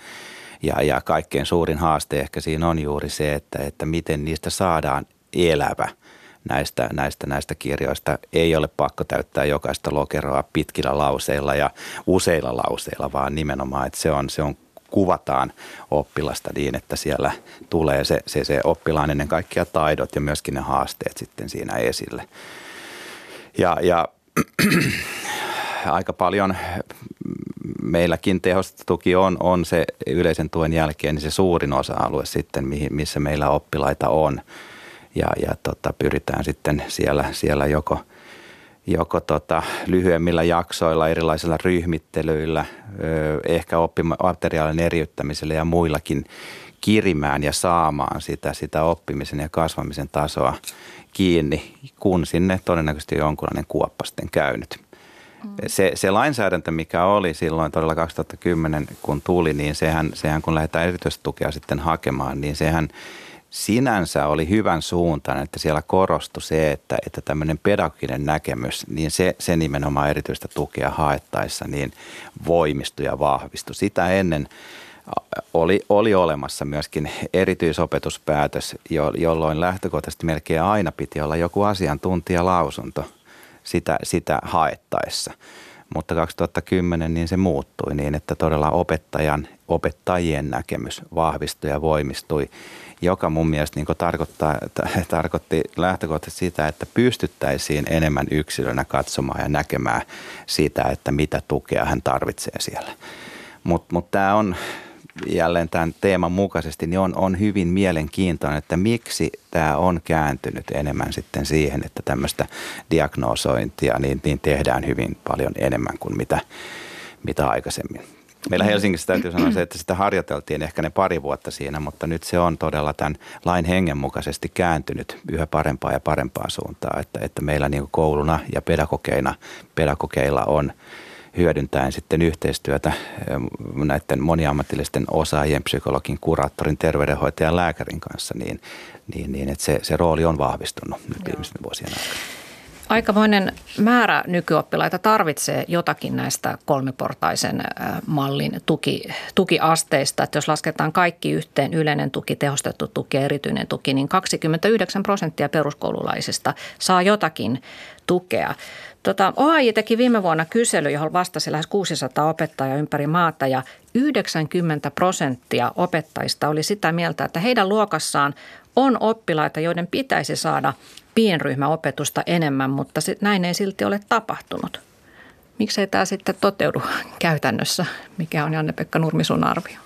Ja, ja kaikkein suurin haaste ehkä siinä on juuri se, että, että miten niistä saadaan elävä näistä, näistä, näistä kirjoista. Ei ole pakko täyttää jokaista lokeroa pitkillä lauseilla ja useilla lauseilla, vaan nimenomaan, että se on, se on kuvataan oppilasta niin, että siellä tulee se, se, se oppilaan ennen kaikkea taidot ja myöskin ne haasteet sitten siinä esille. Ja, ja [CLEARS THROAT] aika paljon meilläkin tehostuki on, on se yleisen tuen jälkeen niin se suurin osa-alue sitten, missä meillä oppilaita on – ja, ja tota, pyritään sitten siellä, siellä joko, joko tota, lyhyemmillä jaksoilla, erilaisilla ryhmittelyillä, ehkä oppimateriaalin eriyttämisellä ja muillakin kirimään ja saamaan sitä, sitä oppimisen ja kasvamisen tasoa kiinni, kun sinne todennäköisesti jonkunlainen kuoppa sitten käynyt. Mm. Se, se lainsäädäntö, mikä oli silloin todella 2010, kun tuli, niin sehän, sehän kun lähdetään erityistukea sitten hakemaan, niin sehän – sinänsä oli hyvän suuntaan, että siellä korostui se, että, että tämmöinen pedagoginen näkemys, niin se, se nimenomaan erityistä tukea haettaessa niin voimistui ja vahvistui. Sitä ennen oli, oli olemassa myöskin erityisopetuspäätös, jo, jolloin lähtökohtaisesti melkein aina piti olla joku asiantuntijalausunto sitä, sitä haettaessa. Mutta 2010 niin se muuttui niin, että todella opettajan, opettajien näkemys vahvistui ja voimistui – joka mun mielestä niin tarkoittaa, [LAUGHS] tarkoitti lähtökohtaisesti sitä, että pystyttäisiin enemmän yksilönä katsomaan ja näkemään sitä, että mitä tukea hän tarvitsee siellä. Mutta mut tämä on jälleen tämän teeman mukaisesti, niin on, on hyvin mielenkiintoinen, että miksi tämä on kääntynyt enemmän sitten siihen, että tämmöistä diagnoosointia niin, niin tehdään hyvin paljon enemmän kuin mitä, mitä aikaisemmin. Meillä Helsingissä täytyy sanoa se, että sitä harjoiteltiin ehkä ne pari vuotta siinä, mutta nyt se on todella tämän lain hengen mukaisesti kääntynyt yhä parempaa ja parempaa suuntaa, että, että meillä niin kouluna ja pedagogeina, pedagogeilla on hyödyntäen sitten yhteistyötä näiden moniammatillisten osaajien, psykologin, kuraattorin, terveydenhoitajan, lääkärin kanssa, niin, niin, niin että se, se rooli on vahvistunut nyt viimeisten vuosien aikana. Aikamoinen määrä nykyoppilaita tarvitsee jotakin näistä kolmiportaisen mallin tuki, tukiasteista. Että jos lasketaan kaikki yhteen, yleinen tuki, tehostettu tuki ja erityinen tuki, niin 29 prosenttia peruskoululaisista saa jotakin tukea. Tota, OAJ teki viime vuonna kysely, johon vastasi lähes 600 opettajaa ympäri maata ja 90 prosenttia opettajista oli sitä mieltä, että heidän luokassaan on oppilaita, joiden pitäisi saada pienryhmäopetusta enemmän, mutta näin ei silti ole tapahtunut. Miksei tämä sitten toteudu käytännössä? Mikä on Janne-Pekka Nurmi sun arvio?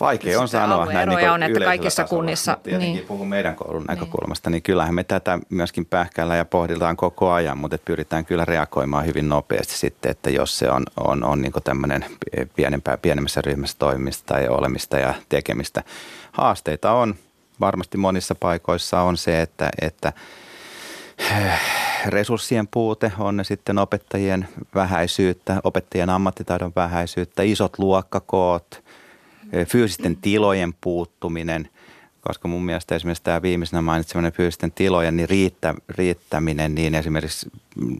Vaikea on sanoa näin niin on, että kaikissa tasolla, kunnissa. Niin. puhun meidän koulun niin. näkökulmasta, niin kyllähän me tätä myöskin pähkäillä ja pohditaan koko ajan, mutta pyritään kyllä reagoimaan hyvin nopeasti sitten, että jos se on, on, on niin tämmöinen pienempää, pienemmässä ryhmässä toimimista tai olemista ja tekemistä. Haasteita on, varmasti monissa paikoissa on se, että, että resurssien puute on ne sitten opettajien vähäisyyttä, opettajien ammattitaidon vähäisyyttä, isot luokkakoot, eh, fyysisten tilojen puuttuminen, koska mun mielestä esimerkiksi tämä viimeisenä mainitseminen fyysisten tilojen niin riittä, riittäminen, niin esimerkiksi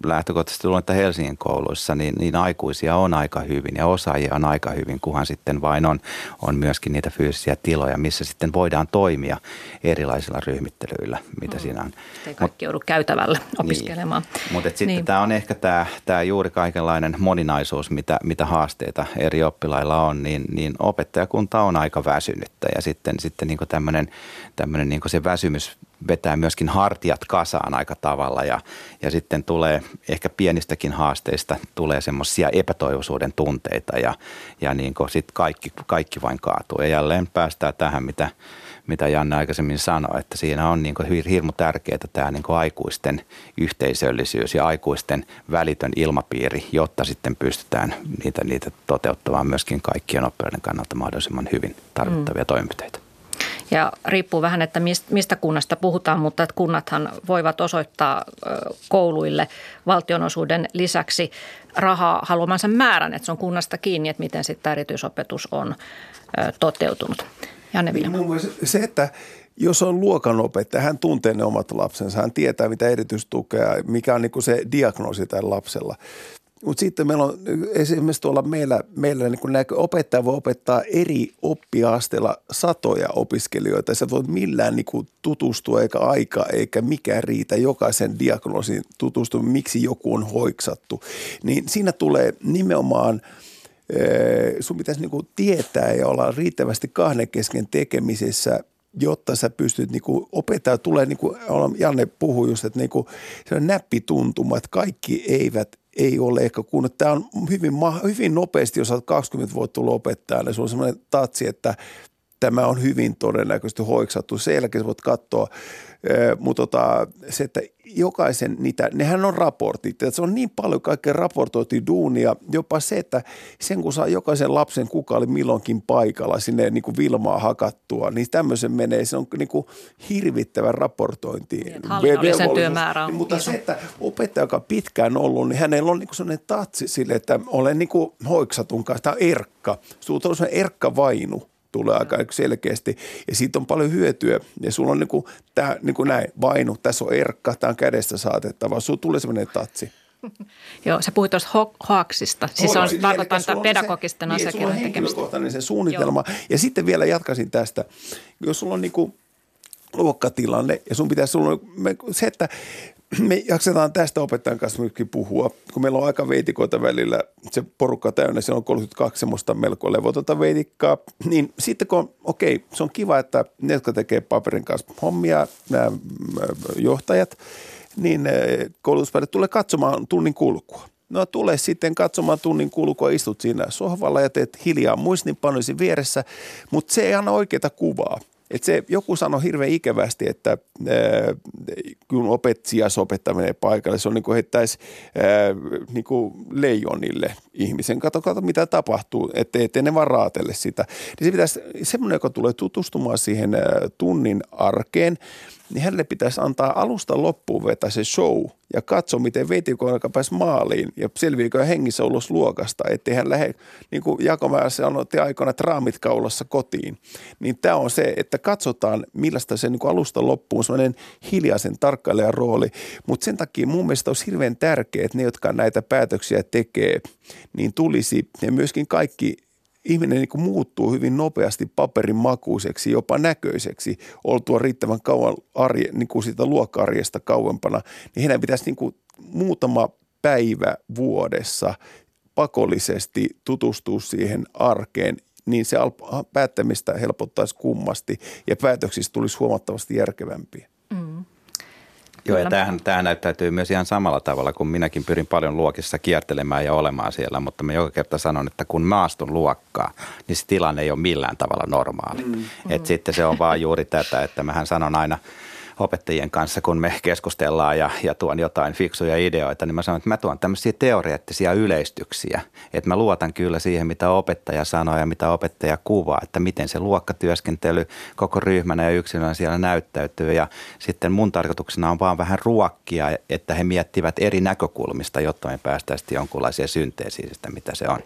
lähtökohtaisesti luulen, että Helsingin kouluissa niin, niin aikuisia on aika hyvin ja osaajia on aika hyvin, kunhan sitten vain on, on myöskin niitä fyysisiä tiloja, missä sitten voidaan toimia erilaisilla ryhmittelyillä, mitä mm. siinä on. Ei kaikki joudu käytävällä niin. opiskelemaan. Niin. Mutta sitten niin. tämä on ehkä tämä, tämä juuri kaikenlainen moninaisuus, mitä, mitä haasteita eri oppilailla on, niin, niin opettajakunta on aika väsynyttä ja sitten, sitten niin tämmöinen, tämmöinen niin se väsymys vetää myöskin hartiat kasaan aika tavalla ja, ja sitten tulee ehkä pienistäkin haasteista tulee semmoisia epätoivoisuuden tunteita ja, ja niin sitten kaikki, kaikki vain kaatuu. Ja jälleen päästään tähän, mitä, mitä Janne aikaisemmin sanoi, että siinä on niin hirmu tärkeää tämä niin aikuisten yhteisöllisyys ja aikuisten välitön ilmapiiri, jotta sitten pystytään niitä, niitä toteuttamaan myöskin kaikkien oppilaiden kannalta mahdollisimman hyvin tarvittavia mm. toimenpiteitä. Ja riippuu vähän, että mistä kunnasta puhutaan, mutta että kunnathan voivat osoittaa kouluille valtionosuuden lisäksi rahaa haluamansa määrän, että se on kunnasta kiinni, että miten sitten erityisopetus on toteutunut. Janne niin, Se, että jos on luokanopettaja, hän tuntee ne omat lapsensa, hän tietää mitä erityistukea, mikä on niin se diagnoosi tällä lapsella. Mutta sitten meillä on esimerkiksi tuolla meillä, meillä niin näkö, opettaja voi opettaa eri oppiasteella satoja opiskelijoita. Sä voit millään niin kuin tutustua eikä aika eikä mikä riitä jokaisen diagnoosin tutustua, miksi joku on hoiksattu. Niin siinä tulee nimenomaan eh, sun pitäisi niin tietää ja olla riittävästi kahden kesken tekemisessä – jotta sä pystyt, niin kuin, tulee, niin kuin Janne puhui just, että niin kuin, se on näppituntuma, että kaikki eivät ei ole ehkä kun Tämä on hyvin, hyvin nopeasti, jos olet 20 vuotta tullut opettajana, sulla on sellainen tatsi, että tämä on hyvin todennäköisesti hoiksattu. Sen jälkeen voit katsoa, mutta tota, se, että jokaisen niitä, nehän on raportit, että se on niin paljon kaikkea raportoitu duunia, jopa se, että sen kun saa jokaisen lapsen kuka oli milloinkin paikalla sinne niin kuin Vilmaa hakattua, niin tämmöisen menee, se on niin kuin hirvittävä raportointi. Niin, hallinnollisen työmäärä on Mutta se, että opettaja, joka on pitkään ollut, niin hänellä on niin kuin sellainen tatsi sille, että olen niin kuin hoiksatun kanssa, tämä on erkka, se on erkka vainu tulee aika selkeästi ja siitä on paljon hyötyä ja sulla on niin kuin, tää, niin kuin näin, vainu, tässä on erkka, tämä on kädestä saatettava, sulla tulee sellainen tatsi. [LAUGHS] Joo, sä puhuit tuosta ho- hoaksista. Siis on, tarkoitan tätä pedagogisten se, asiakirjan niin, tekemistä. Sulla on se suunnitelma. Joo. Ja sitten vielä jatkaisin tästä. Jos sulla on niin kuin luokkatilanne ja sun pitäisi, sulla on, se, että [CLEARS THROAT] me jaksetaan tästä opettajan kanssa myöskin puhua, kun meillä on aika veitikoita välillä, se porukka täynnä, siellä on 32 semmoista melko levotonta veitikkaa, niin sitten kun okei, se on kiva, että ne, jotka tekee paperin kanssa hommia, nämä johtajat, niin koulutuspäivät tulee katsomaan tunnin kulkua. No tule sitten katsomaan tunnin kulkua, istut siinä sohvalla ja teet hiljaa muistinpanoisi vieressä, mutta se ei anna oikeita kuvaa. Et se, joku sanoi hirveän ikävästi, että ää, kun opettaja opettaminen paikalle, se on niin kuin heittäisi ää, niin kuin leijonille ihmisen. Kato, kato mitä tapahtuu, ettei, ettei ne vaan raatelle sitä. Niin se pitäisi, semmoinen, joka tulee tutustumaan siihen ää, tunnin arkeen – niin hänelle pitäisi antaa alusta loppuun vetää se show ja katsoa, miten veitikoina pääsi maaliin ja selviikö hengissä ulos luokasta, ettei hän lähde, niin kuin Jakomäärä sanoi aikoina, että raamit kaulassa kotiin. Niin tämä on se, että katsotaan, millaista se niin alusta loppuun, sellainen hiljaisen tarkkailijan rooli. Mutta sen takia mun mielestä olisi hirveän tärkeää, että ne, jotka näitä päätöksiä tekee, niin tulisi ja myöskin kaikki ihminen niin muuttuu hyvin nopeasti paperin makuiseksi, jopa näköiseksi, oltua riittävän kauan arje, niin kuin siitä luokka-arjesta kauempana, niin heidän pitäisi niin kuin muutama päivä vuodessa pakollisesti tutustua siihen arkeen, niin se päättämistä helpottaisi kummasti ja päätöksistä tulisi huomattavasti järkevämpiä. Joo, ja tämähän, tämähän näyttäytyy myös ihan samalla tavalla, kun minäkin pyrin paljon luokissa kiertelemään ja olemaan siellä, mutta mä joka kerta sanon, että kun mä astun luokkaa, niin se tilanne ei ole millään tavalla normaali. Mm, mm. Et sitten se on vaan juuri tätä, että mähän sanon aina – opettajien kanssa, kun me keskustellaan ja, ja tuon jotain fiksuja ideoita, niin mä sanon, että mä tuon tämmöisiä teoreettisia yleistyksiä. Että mä luotan kyllä siihen, mitä opettaja sanoo ja mitä opettaja kuvaa, että miten se luokkatyöskentely koko ryhmänä ja yksilönä siellä näyttäytyy. Ja sitten mun tarkoituksena on vaan vähän ruokkia, että he miettivät eri näkökulmista, jotta me päästäisiin jonkunlaisia synteesiistä, mitä se on.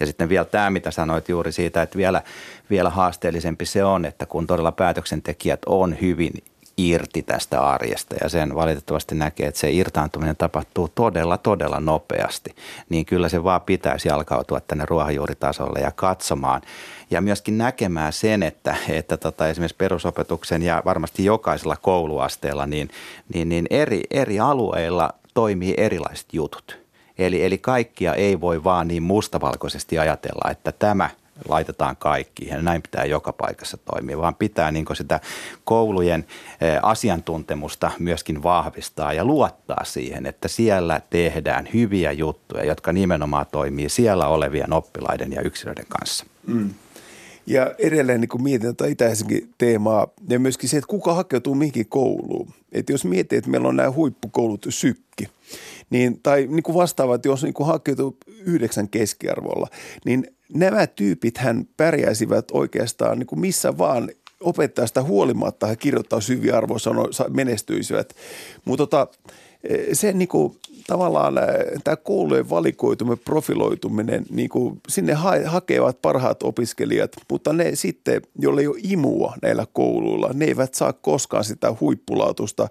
Ja sitten vielä tämä, mitä sanoit juuri siitä, että vielä, vielä haasteellisempi se on, että kun todella päätöksentekijät on hyvin irti tästä arjesta ja sen valitettavasti näkee, että se irtaantuminen tapahtuu todella, todella nopeasti, niin kyllä se vaan pitäisi jalkautua tänne ruohonjuuritasolle ja katsomaan ja myöskin näkemään sen, että, että tota, esimerkiksi perusopetuksen ja varmasti jokaisella kouluasteella niin, niin, niin eri, eri alueilla toimii erilaiset jutut. Eli, eli kaikkia ei voi vaan niin mustavalkoisesti ajatella, että tämä – laitetaan kaikki ja näin pitää joka paikassa toimia, vaan pitää niin sitä koulujen eh, asiantuntemusta myöskin vahvistaa ja luottaa siihen, että siellä tehdään hyviä juttuja, jotka nimenomaan toimii siellä olevien oppilaiden ja yksilöiden kanssa. Mm. Ja edelleen niin mietin tätä itä teemaa ja myöskin se, että kuka hakeutuu mihinkin kouluun. Että jos miettii, että meillä on nämä huippukoulut, sykki, niin, tai niin kuin vastaavat, jos niin kuin hakeutuu yhdeksän keskiarvolla, niin nämä tyypit hän pärjäisivät oikeastaan niin kuin missä vaan opettajasta huolimatta he kirjoittaa hyviä arvosanoja, menestyisivät. Mutta tota, se niin kuin, tavallaan tämä koulujen valikoituminen, profiloituminen, niin kuin sinne ha- hakevat parhaat opiskelijat, mutta ne sitten, joille ei ole imua näillä kouluilla, ne eivät saa koskaan sitä huippulautusta.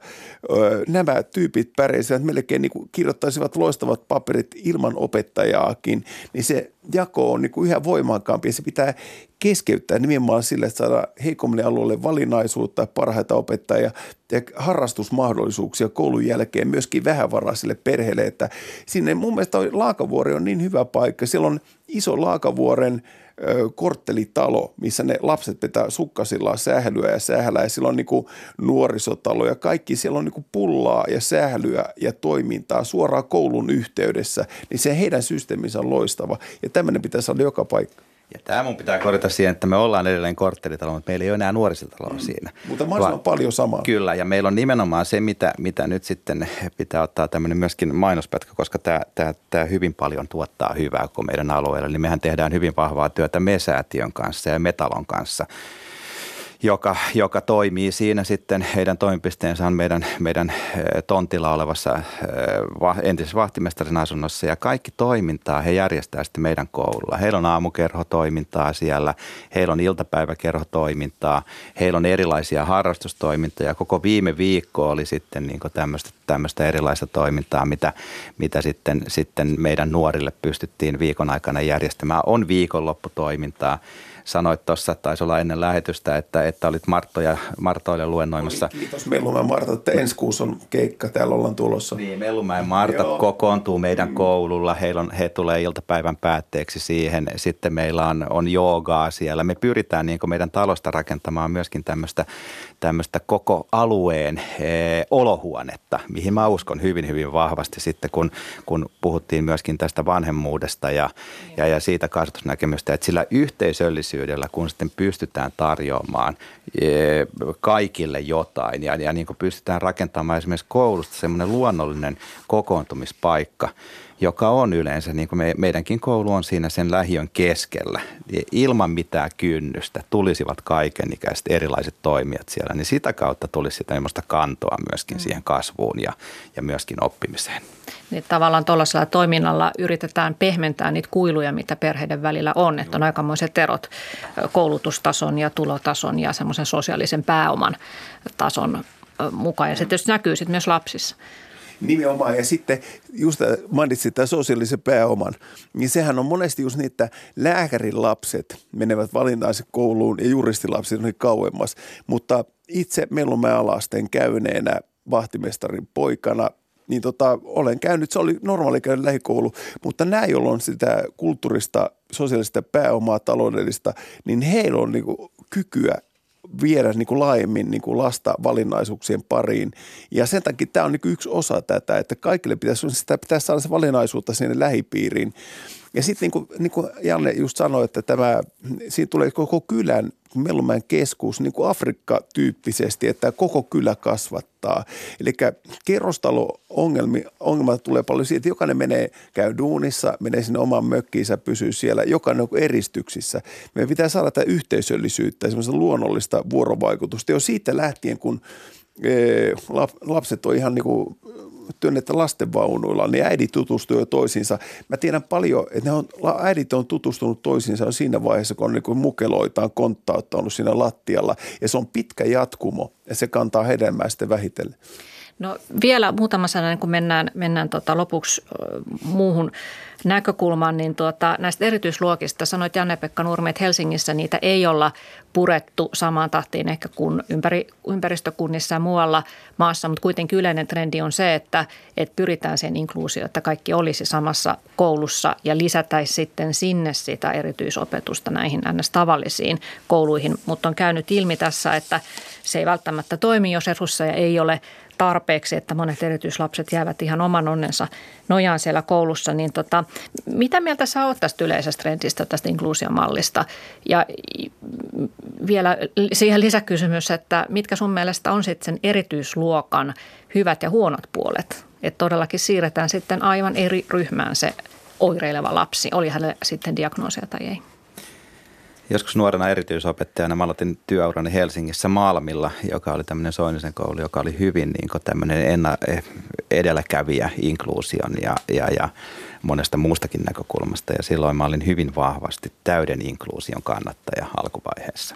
Nämä tyypit pärjäisivät melkein niin kuin kirjoittaisivat loistavat paperit ilman opettajaakin, niin se jako on niin kuin yhä voimakkaampi ja se pitää keskeyttää nimenomaan sille, että saada heikommille alueelle valinnaisuutta, parhaita opettajia ja harrastusmahdollisuuksia koulun jälkeen myöskin vähävaraisille perheille. Että sinne mun mielestä Laakavuori on niin hyvä paikka. Siellä on iso Laakavuoren korttelitalo, missä ne lapset pitää sukkasillaan sählyä ja sählää ja siellä on niin nuorisotalo ja kaikki siellä on niin pullaa ja sählyä ja toimintaa suoraan koulun yhteydessä, niin se heidän systeeminsä on loistava ja tämmöinen pitäisi olla joka paikka. Ja tämä mun pitää korjata siihen, että me ollaan edelleen korttelitalo, mutta meillä ei ole enää nuorisotaloa mm. siinä. Mutta mahdollisimman paljon samaa. Kyllä, ja meillä on nimenomaan se, mitä, mitä nyt sitten pitää ottaa tämmöinen myöskin mainospätkä, koska tämä, tämä, tämä hyvin paljon tuottaa hyvää koko meidän alueella. Niin mehän tehdään hyvin vahvaa työtä Mesäätiön kanssa ja Metalon kanssa – joka, joka toimii siinä sitten. Heidän toimipisteensä on meidän, meidän tontilla olevassa entisessä vahtimestarin asunnossa ja kaikki toimintaa he järjestää sitten meidän koululla. Heillä on aamukerhotoimintaa siellä, heillä on iltapäiväkerhotoimintaa, heillä on erilaisia harrastustoimintoja. Koko viime viikko oli sitten niin tämmöistä, tämmöistä erilaista toimintaa, mitä, mitä sitten, sitten meidän nuorille pystyttiin viikon aikana järjestämään. On viikonlopputoimintaa sanoit tuossa, taisi olla ennen lähetystä, että, että olit Marttoja, Martoille luennoimassa. Oli, kiitos Mellumäen Marta, että ensi kuussa on keikka, täällä ollaan tulossa. Niin, Mellumäen Marta Joo. kokoontuu meidän mm. koululla, Heillä on, he tulee iltapäivän päätteeksi siihen. Sitten meillä on, on joogaa siellä. Me pyritään niin meidän talosta rakentamaan myöskin tämmöistä, tämmöistä koko alueen e, olohuonetta, mihin mä uskon hyvin, hyvin vahvasti sitten, kun, kun puhuttiin myöskin tästä vanhemmuudesta ja, ja, ja siitä kasvatusnäkemystä, että sillä yhteisöllisyydellä kun sitten pystytään tarjoamaan e, kaikille jotain ja, ja niin kuin pystytään rakentamaan esimerkiksi koulusta semmoinen luonnollinen kokoontumispaikka, joka on yleensä, niin kuin me, meidänkin koulu on siinä sen lähiön keskellä, ilman mitään kynnystä tulisivat kaikenikäiset erilaiset toimijat siellä, niin sitä kautta tulisi sitä kantoa myöskin mm. siihen kasvuun ja, ja myöskin oppimiseen. Niin tavallaan tuollaisella toiminnalla yritetään pehmentää niitä kuiluja, mitä perheiden välillä on. Että on aikamoiset erot koulutustason ja tulotason ja semmoisen sosiaalisen pääoman tason mukaan. Ja se tietysti näkyy sitten myös lapsissa. Nimenomaan. Ja sitten just mainitsit tämän sosiaalisen pääoman, niin sehän on monesti just niin, että lääkärin lapset menevät valintaisen kouluun ja juristilapset on kauemmas. Mutta itse Mellumäen alasteen käyneenä vahtimestarin poikana niin tota, olen käynyt, se oli normaali käydä lähikoulu, mutta nämä, joilla on sitä kulttuurista, sosiaalista pääomaa, taloudellista, niin heillä on niin kuin kykyä viedä niin kuin laajemmin niin kuin lasta valinnaisuuksien pariin. Ja sen takia tämä on niin kuin yksi osa tätä, että kaikille pitäisi, sitä pitäisi saada se valinnaisuutta sinne lähipiiriin. Ja sitten niin kuin, niin kuin Janne just sanoi, että tämä, siinä tulee koko kylän Mellumäen keskus niin kuin Afrikka-tyyppisesti, että koko kylä kasvattaa. Eli kerrostalo-ongelmat tulee paljon siitä, että jokainen menee, käy duunissa, menee sinne omaan mökkiinsä, pysyy siellä, jokainen on eristyksissä. Meidän pitää saada tätä yhteisöllisyyttä, semmoista luonnollista vuorovaikutusta jo siitä lähtien, kun lapset on ihan niin kuin työnnettä lastenvaunuilla, niin äidit tutustuu jo toisiinsa. Mä tiedän paljon, että ne on, äidit on tutustunut toisiinsa siinä vaiheessa, kun on niin mukeloitaan konttauttanut siinä lattialla. Ja se on pitkä jatkumo ja se kantaa hedelmää sitten vähitellen. No vielä muutama sana, kun mennään, mennään tota lopuksi muuhun näkökulmaan, niin tuota, näistä erityisluokista sanoit Janne-Pekka Nurmi, että Helsingissä niitä ei olla purettu samaan tahtiin ehkä kuin ympäri, ympäristökunnissa ja muualla maassa, mutta kuitenkin yleinen trendi on se, että, että pyritään sen inkluusioon, että kaikki olisi samassa koulussa ja lisätäisi sitten sinne sitä erityisopetusta näihin ns. tavallisiin kouluihin, mutta on käynyt ilmi tässä, että se ei välttämättä toimi, jos resursseja ei ole tarpeeksi, että monet erityislapset jäävät ihan oman onnensa nojaan siellä koulussa. Niin tota, mitä mieltä sä oot tästä yleisestä trendistä, tästä inkluusiomallista? Ja vielä siihen lisäkysymys, että mitkä sun mielestä on sitten sen erityisluokan hyvät ja huonot puolet? Että todellakin siirretään sitten aivan eri ryhmään se oireileva lapsi, oli hänelle sitten diagnoosia tai ei. Joskus nuorena erityisopettajana mä aloitin työurani Helsingissä Malmilla, joka oli tämmöinen Soinisen koulu, joka oli hyvin niin tämmöinen enna, edelläkävijä inkluusion ja, ja, ja monesta muustakin näkökulmasta. Ja silloin mä olin hyvin vahvasti täyden inkluusion kannattaja alkuvaiheessa.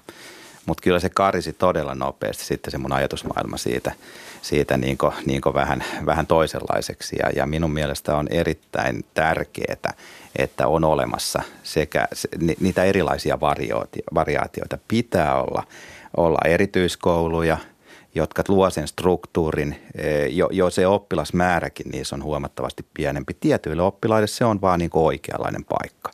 Mutta kyllä se karisi todella nopeasti sitten se mun ajatusmaailma siitä, siitä niin kuin, niin kuin vähän, vähän toisenlaiseksi. Ja, ja minun mielestä on erittäin tärkeää, että on olemassa sekä niitä erilaisia variaatioita. Pitää olla, olla erityiskouluja, jotka luo sen struktuurin, e, jo, jo se oppilasmääräkin niissä on huomattavasti pienempi. Tietyille oppilaille se on vaan niin oikeanlainen paikka.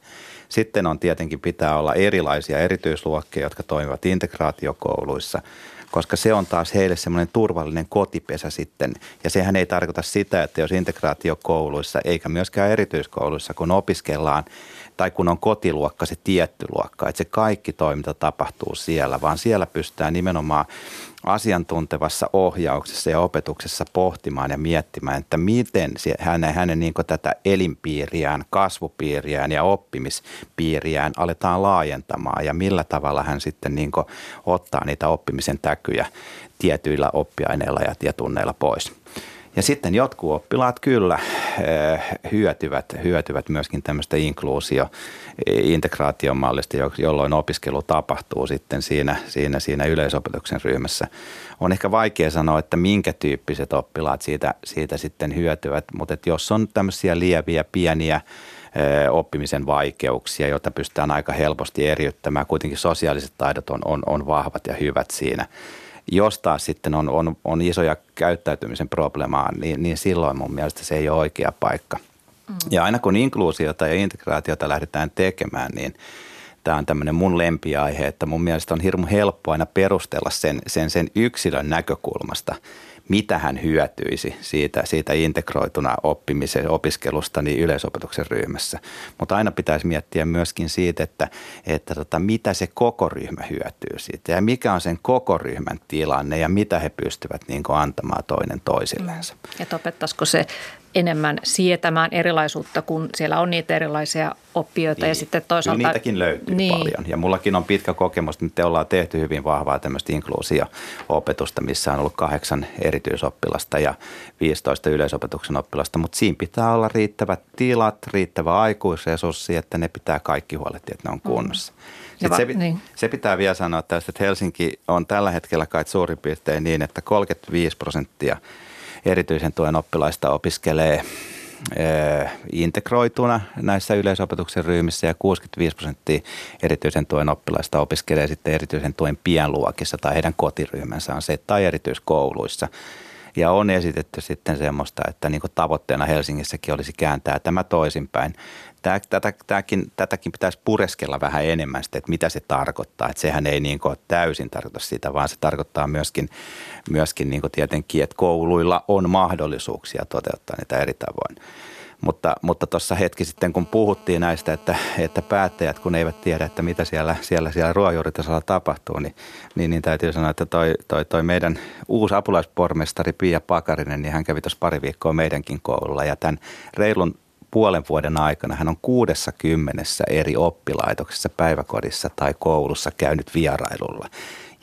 Sitten on tietenkin pitää olla erilaisia erityisluokkia, jotka toimivat integraatiokouluissa – koska se on taas heille semmoinen turvallinen kotipesä sitten. Ja sehän ei tarkoita sitä, että jos integraatiokouluissa eikä myöskään erityiskouluissa, kun opiskellaan tai kun on kotiluokka, se tietty luokka, että se kaikki toiminta tapahtuu siellä, vaan siellä pystytään nimenomaan asiantuntevassa ohjauksessa ja opetuksessa pohtimaan ja miettimään, että miten hänen, hänen niin tätä elinpiiriään, kasvupiiriään ja oppimispiiriään aletaan laajentamaan ja millä tavalla hän sitten niin ottaa niitä oppimisen täkyjä tietyillä oppiaineilla ja, tunneilla pois. Ja sitten jotkut oppilaat kyllä eh, hyötyvät, hyötyvät myöskin tämmöistä inkluusio, integraation mallista, jolloin opiskelu tapahtuu sitten siinä, siinä, siinä yleisopetuksen ryhmässä. On ehkä vaikea sanoa, että minkä tyyppiset oppilaat siitä, siitä sitten hyötyvät, mutta että jos on tämmöisiä lieviä, pieniä eh, oppimisen vaikeuksia, joita pystytään aika helposti eriyttämään, kuitenkin sosiaaliset taidot on, on, on vahvat ja hyvät siinä – jos taas sitten on, on, on isoja käyttäytymisen probleemaa, niin, niin silloin mun mielestä se ei ole oikea paikka. Mm. Ja aina kun inkluusiota ja integraatiota lähdetään tekemään, niin tämä on tämmöinen mun lempiaihe, että mun mielestä on hirmu helppo aina perustella sen, sen, sen yksilön näkökulmasta – mitä hän hyötyisi siitä, siitä integroituna oppimisen opiskelusta niin yleisopetuksen ryhmässä. Mutta aina pitäisi miettiä myöskin siitä, että, että tota, mitä se koko ryhmä hyötyy siitä ja mikä on sen koko ryhmän tilanne ja mitä he pystyvät niin antamaan toinen toisillensa. Että opettaisiko se enemmän sietämään erilaisuutta, kun siellä on niitä erilaisia oppijoita niin. ja sitten toisaalta... Kyllä niitäkin löytyy niin. paljon ja mullakin on pitkä kokemus, että te ollaan tehty hyvin vahvaa tämmöistä inkluusio-opetusta, missä on ollut kahdeksan erityisoppilasta ja 15 yleisopetuksen oppilasta, mutta siinä pitää olla riittävät tilat, riittävä aikuisresurssi, että ne pitää kaikki huolehtia, että ne on kunnossa. Mm. Sitten se, niin. se pitää vielä sanoa tästä, että Helsinki on tällä hetkellä kai suurin piirtein niin, että 35 prosenttia – erityisen tuen oppilaista opiskelee eh, integroituna näissä yleisopetuksen ryhmissä ja 65 prosenttia erityisen tuen oppilaista opiskelee sitten erityisen tuen pienluokissa tai heidän kotiryhmänsä on se tai erityiskouluissa. Ja on esitetty sitten semmoista, että niin tavoitteena Helsingissäkin olisi kääntää tämä toisinpäin tämä, tätä, tämäkin, tätäkin pitäisi pureskella vähän enemmän sitä, että mitä se tarkoittaa. Että sehän ei niin kuin täysin tarkoita sitä, vaan se tarkoittaa myöskin, myöskin niin kuin tietenkin, että kouluilla on mahdollisuuksia toteuttaa niitä eri tavoin. Mutta, mutta hetki sitten, kun puhuttiin näistä, että, että päättäjät, kun eivät tiedä, että mitä siellä, siellä, siellä ruohonjuuritasolla tapahtuu, niin, niin, niin täytyy sanoa, että toi, toi, toi meidän uusi apulaispormestari Pia Pakarinen, niin hän kävi tuossa pari viikkoa meidänkin koululla ja tämän reilun puolen vuoden aikana hän on kuudessa kymmenessä eri oppilaitoksessa, päiväkodissa tai koulussa käynyt vierailulla.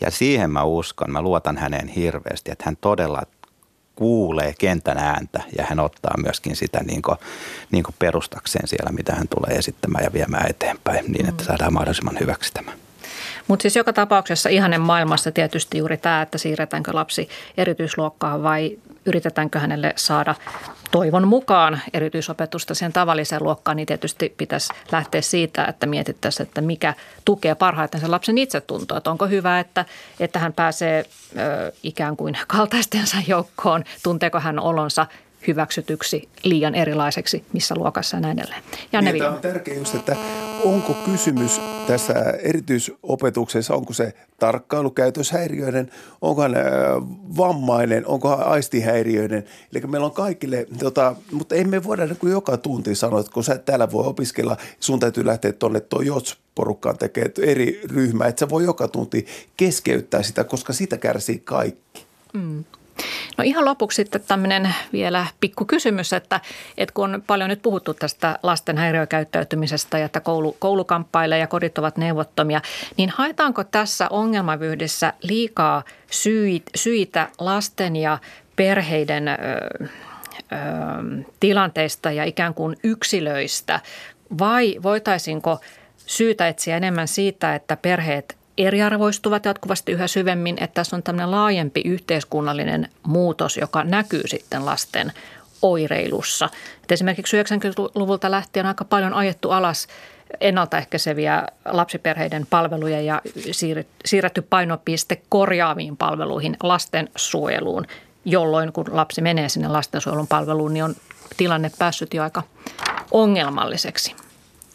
Ja siihen mä uskon, mä luotan häneen hirveästi, että hän todella kuulee kentän ääntä ja hän ottaa myöskin sitä niin kuin, niin kuin perustakseen siellä, mitä hän tulee esittämään ja viemään eteenpäin niin, että mm. saadaan mahdollisimman hyväksi tämä. Mutta siis joka tapauksessa ihanen maailmassa tietysti juuri tämä, että siirretäänkö lapsi erityisluokkaan vai yritetäänkö hänelle saada toivon mukaan erityisopetusta sen tavalliseen luokkaan, niin tietysti pitäisi lähteä siitä, että mietittäisiin, että mikä tukee parhaiten sen lapsen itsetuntoa. Että onko hyvä, että, että hän pääsee ö, ikään kuin kaltaistensa joukkoon, tunteeko hän olonsa hyväksytyksi liian erilaiseksi missä luokassa ja näin edelleen. Janne niin, Tämä on tärkeää just, että onko kysymys tässä erityisopetuksessa, onko se tarkkailukäytöshäiriöinen, onko hän vammainen, onko hän aistihäiriöinen. Eli meillä on kaikille, tota, mutta ei me voida niin kuin joka tunti sanoa, että kun sä täällä voi opiskella, sun täytyy lähteä tuonne tuo JOTS porukkaan tekemään eri ryhmä, että sä voi joka tunti keskeyttää sitä, koska sitä kärsii kaikki. Mm. No ihan lopuksi sitten tämmöinen vielä pikku kysymys, että, että kun on paljon nyt puhuttu tästä lasten häiriökäyttäytymisestä ja että koulu, koulu kamppailee ja kodit ovat neuvottomia, niin haetaanko tässä ongelmavyhdessä liikaa syitä lasten ja perheiden ö, ö, tilanteista ja ikään kuin yksilöistä? Vai voitaisinko syytä etsiä enemmän siitä, että perheet eriarvoistuvat jatkuvasti yhä syvemmin, että tässä on tämmöinen laajempi yhteiskunnallinen muutos, joka näkyy sitten lasten oireilussa. Et esimerkiksi 90-luvulta lähtien aika paljon ajettu alas ennaltaehkäiseviä lapsiperheiden palveluja ja siirretty painopiste korjaaviin palveluihin lastensuojeluun, jolloin kun lapsi menee sinne lastensuojelun palveluun, niin on tilanne päässyt jo aika ongelmalliseksi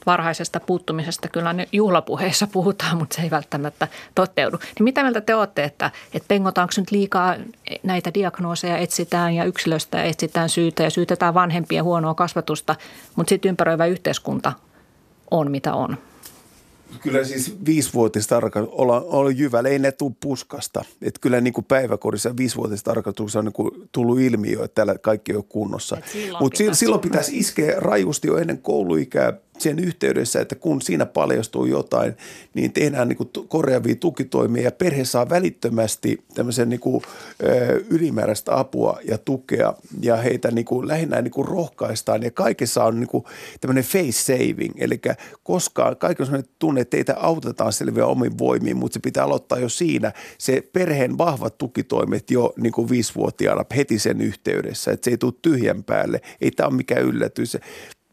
varhaisesta puuttumisesta kyllä ne juhlapuheissa puhutaan, mutta se ei välttämättä toteudu. Niin mitä mieltä te olette, että, että pengotaanko nyt liikaa näitä diagnooseja etsitään ja yksilöstä etsitään syytä ja syytetään vanhempia huonoa kasvatusta, mutta sitten ympäröivä yhteiskunta on mitä on? Kyllä siis viisivuotistarkastus, olla, olla jyvällä, ei ne tule puskasta. Että kyllä niin kuin päiväkodissa viisivuotistarkastuksessa on niin kuin tullut ilmi jo, että täällä kaikki on kunnossa. Mutta silloin, silloin pitäisi iskeä rajusti jo ennen kouluikää sen yhteydessä, että kun siinä paljastuu jotain, niin tehdään niin kuin korjaavia tukitoimia ja perhe saa välittömästi tämmöisen niin kuin, ö, ylimääräistä apua ja tukea. Ja heitä niin kuin, lähinnä niin kuin rohkaistaan ja kaikessa on niin kuin tämmöinen face saving, eli koskaan kaikilla on sellainen tunne, että teitä autetaan selviä omin voimiin, mutta se pitää aloittaa jo siinä. Se perheen vahvat tukitoimet jo niin kuin viisivuotiaana heti sen yhteydessä, että se ei tule tyhjän päälle, ei tämä ole mikään yllätys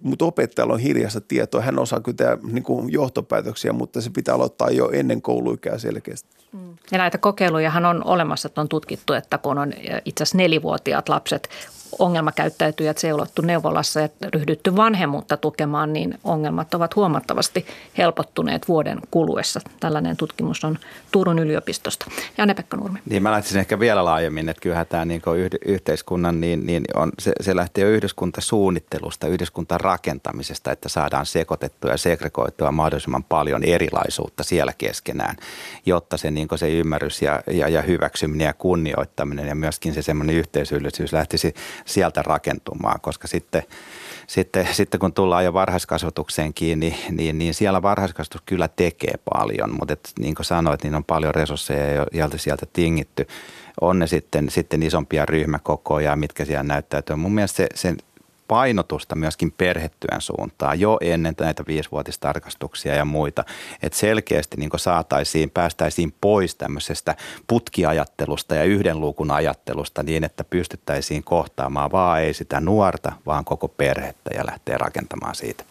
mutta opettajalla on hiljaista tietoa. Hän osaa kyllä niin kuin johtopäätöksiä, mutta se pitää aloittaa jo ennen kouluikää selkeästi. Mm. Ja näitä kokeilujahan on olemassa, että on tutkittu, että kun on itse asiassa nelivuotiaat lapset ongelmakäyttäytyjät seulottu neuvolassa ja ryhdytty vanhemmuutta tukemaan, niin ongelmat ovat huomattavasti helpottuneet vuoden kuluessa. Tällainen tutkimus on Turun yliopistosta. Janne-Pekka Nurmi. Niin mä lähtisin ehkä vielä laajemmin, että kyllähän tämä niin yhteiskunnan, niin, niin on, se, se lähtee jo yhdyskuntasuunnittelusta, yhdyskuntan rakentamisesta, että saadaan sekoitettua ja segregoitua mahdollisimman paljon erilaisuutta siellä keskenään, jotta se, niin se ymmärrys ja, ja, ja hyväksyminen ja kunnioittaminen ja myöskin se semmoinen yhteisöllisyys lähtisi sieltä rakentumaan, koska sitten, sitten, sitten kun tullaan jo varhaiskasvatukseen kiinni, niin, niin siellä varhaiskasvatus kyllä tekee paljon, mutta et, niin kuin sanoit, niin on paljon resursseja, joilta sieltä tingitty. On ne sitten, sitten isompia ryhmäkokoja, mitkä siellä näyttäytyy. Mun mielestä se, se painotusta myöskin perhetyön suuntaan jo ennen näitä viisivuotistarkastuksia ja muita. Että selkeästi niin saataisiin, päästäisiin pois tämmöisestä putkiajattelusta ja yhden luukun ajattelusta niin, että pystyttäisiin kohtaamaan vaan ei sitä nuorta, vaan koko perhettä ja lähteä rakentamaan siitä.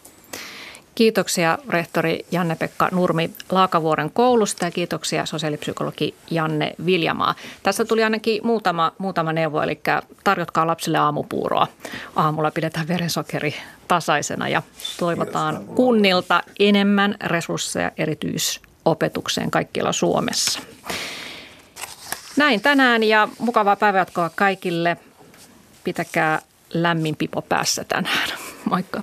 Kiitoksia rehtori Janne-Pekka Nurmi Laakavuoren koulusta ja kiitoksia sosiaalipsykologi Janne Viljamaa. Tässä tuli ainakin muutama, muutama neuvo, eli tarjotkaa lapsille aamupuuroa. Aamulla pidetään verensokeri tasaisena ja toivotaan kunnilta enemmän resursseja erityisopetukseen kaikkialla Suomessa. Näin tänään ja mukavaa päivänjatkoa kaikille. Pitäkää lämmin pipo päässä tänään. Moikka.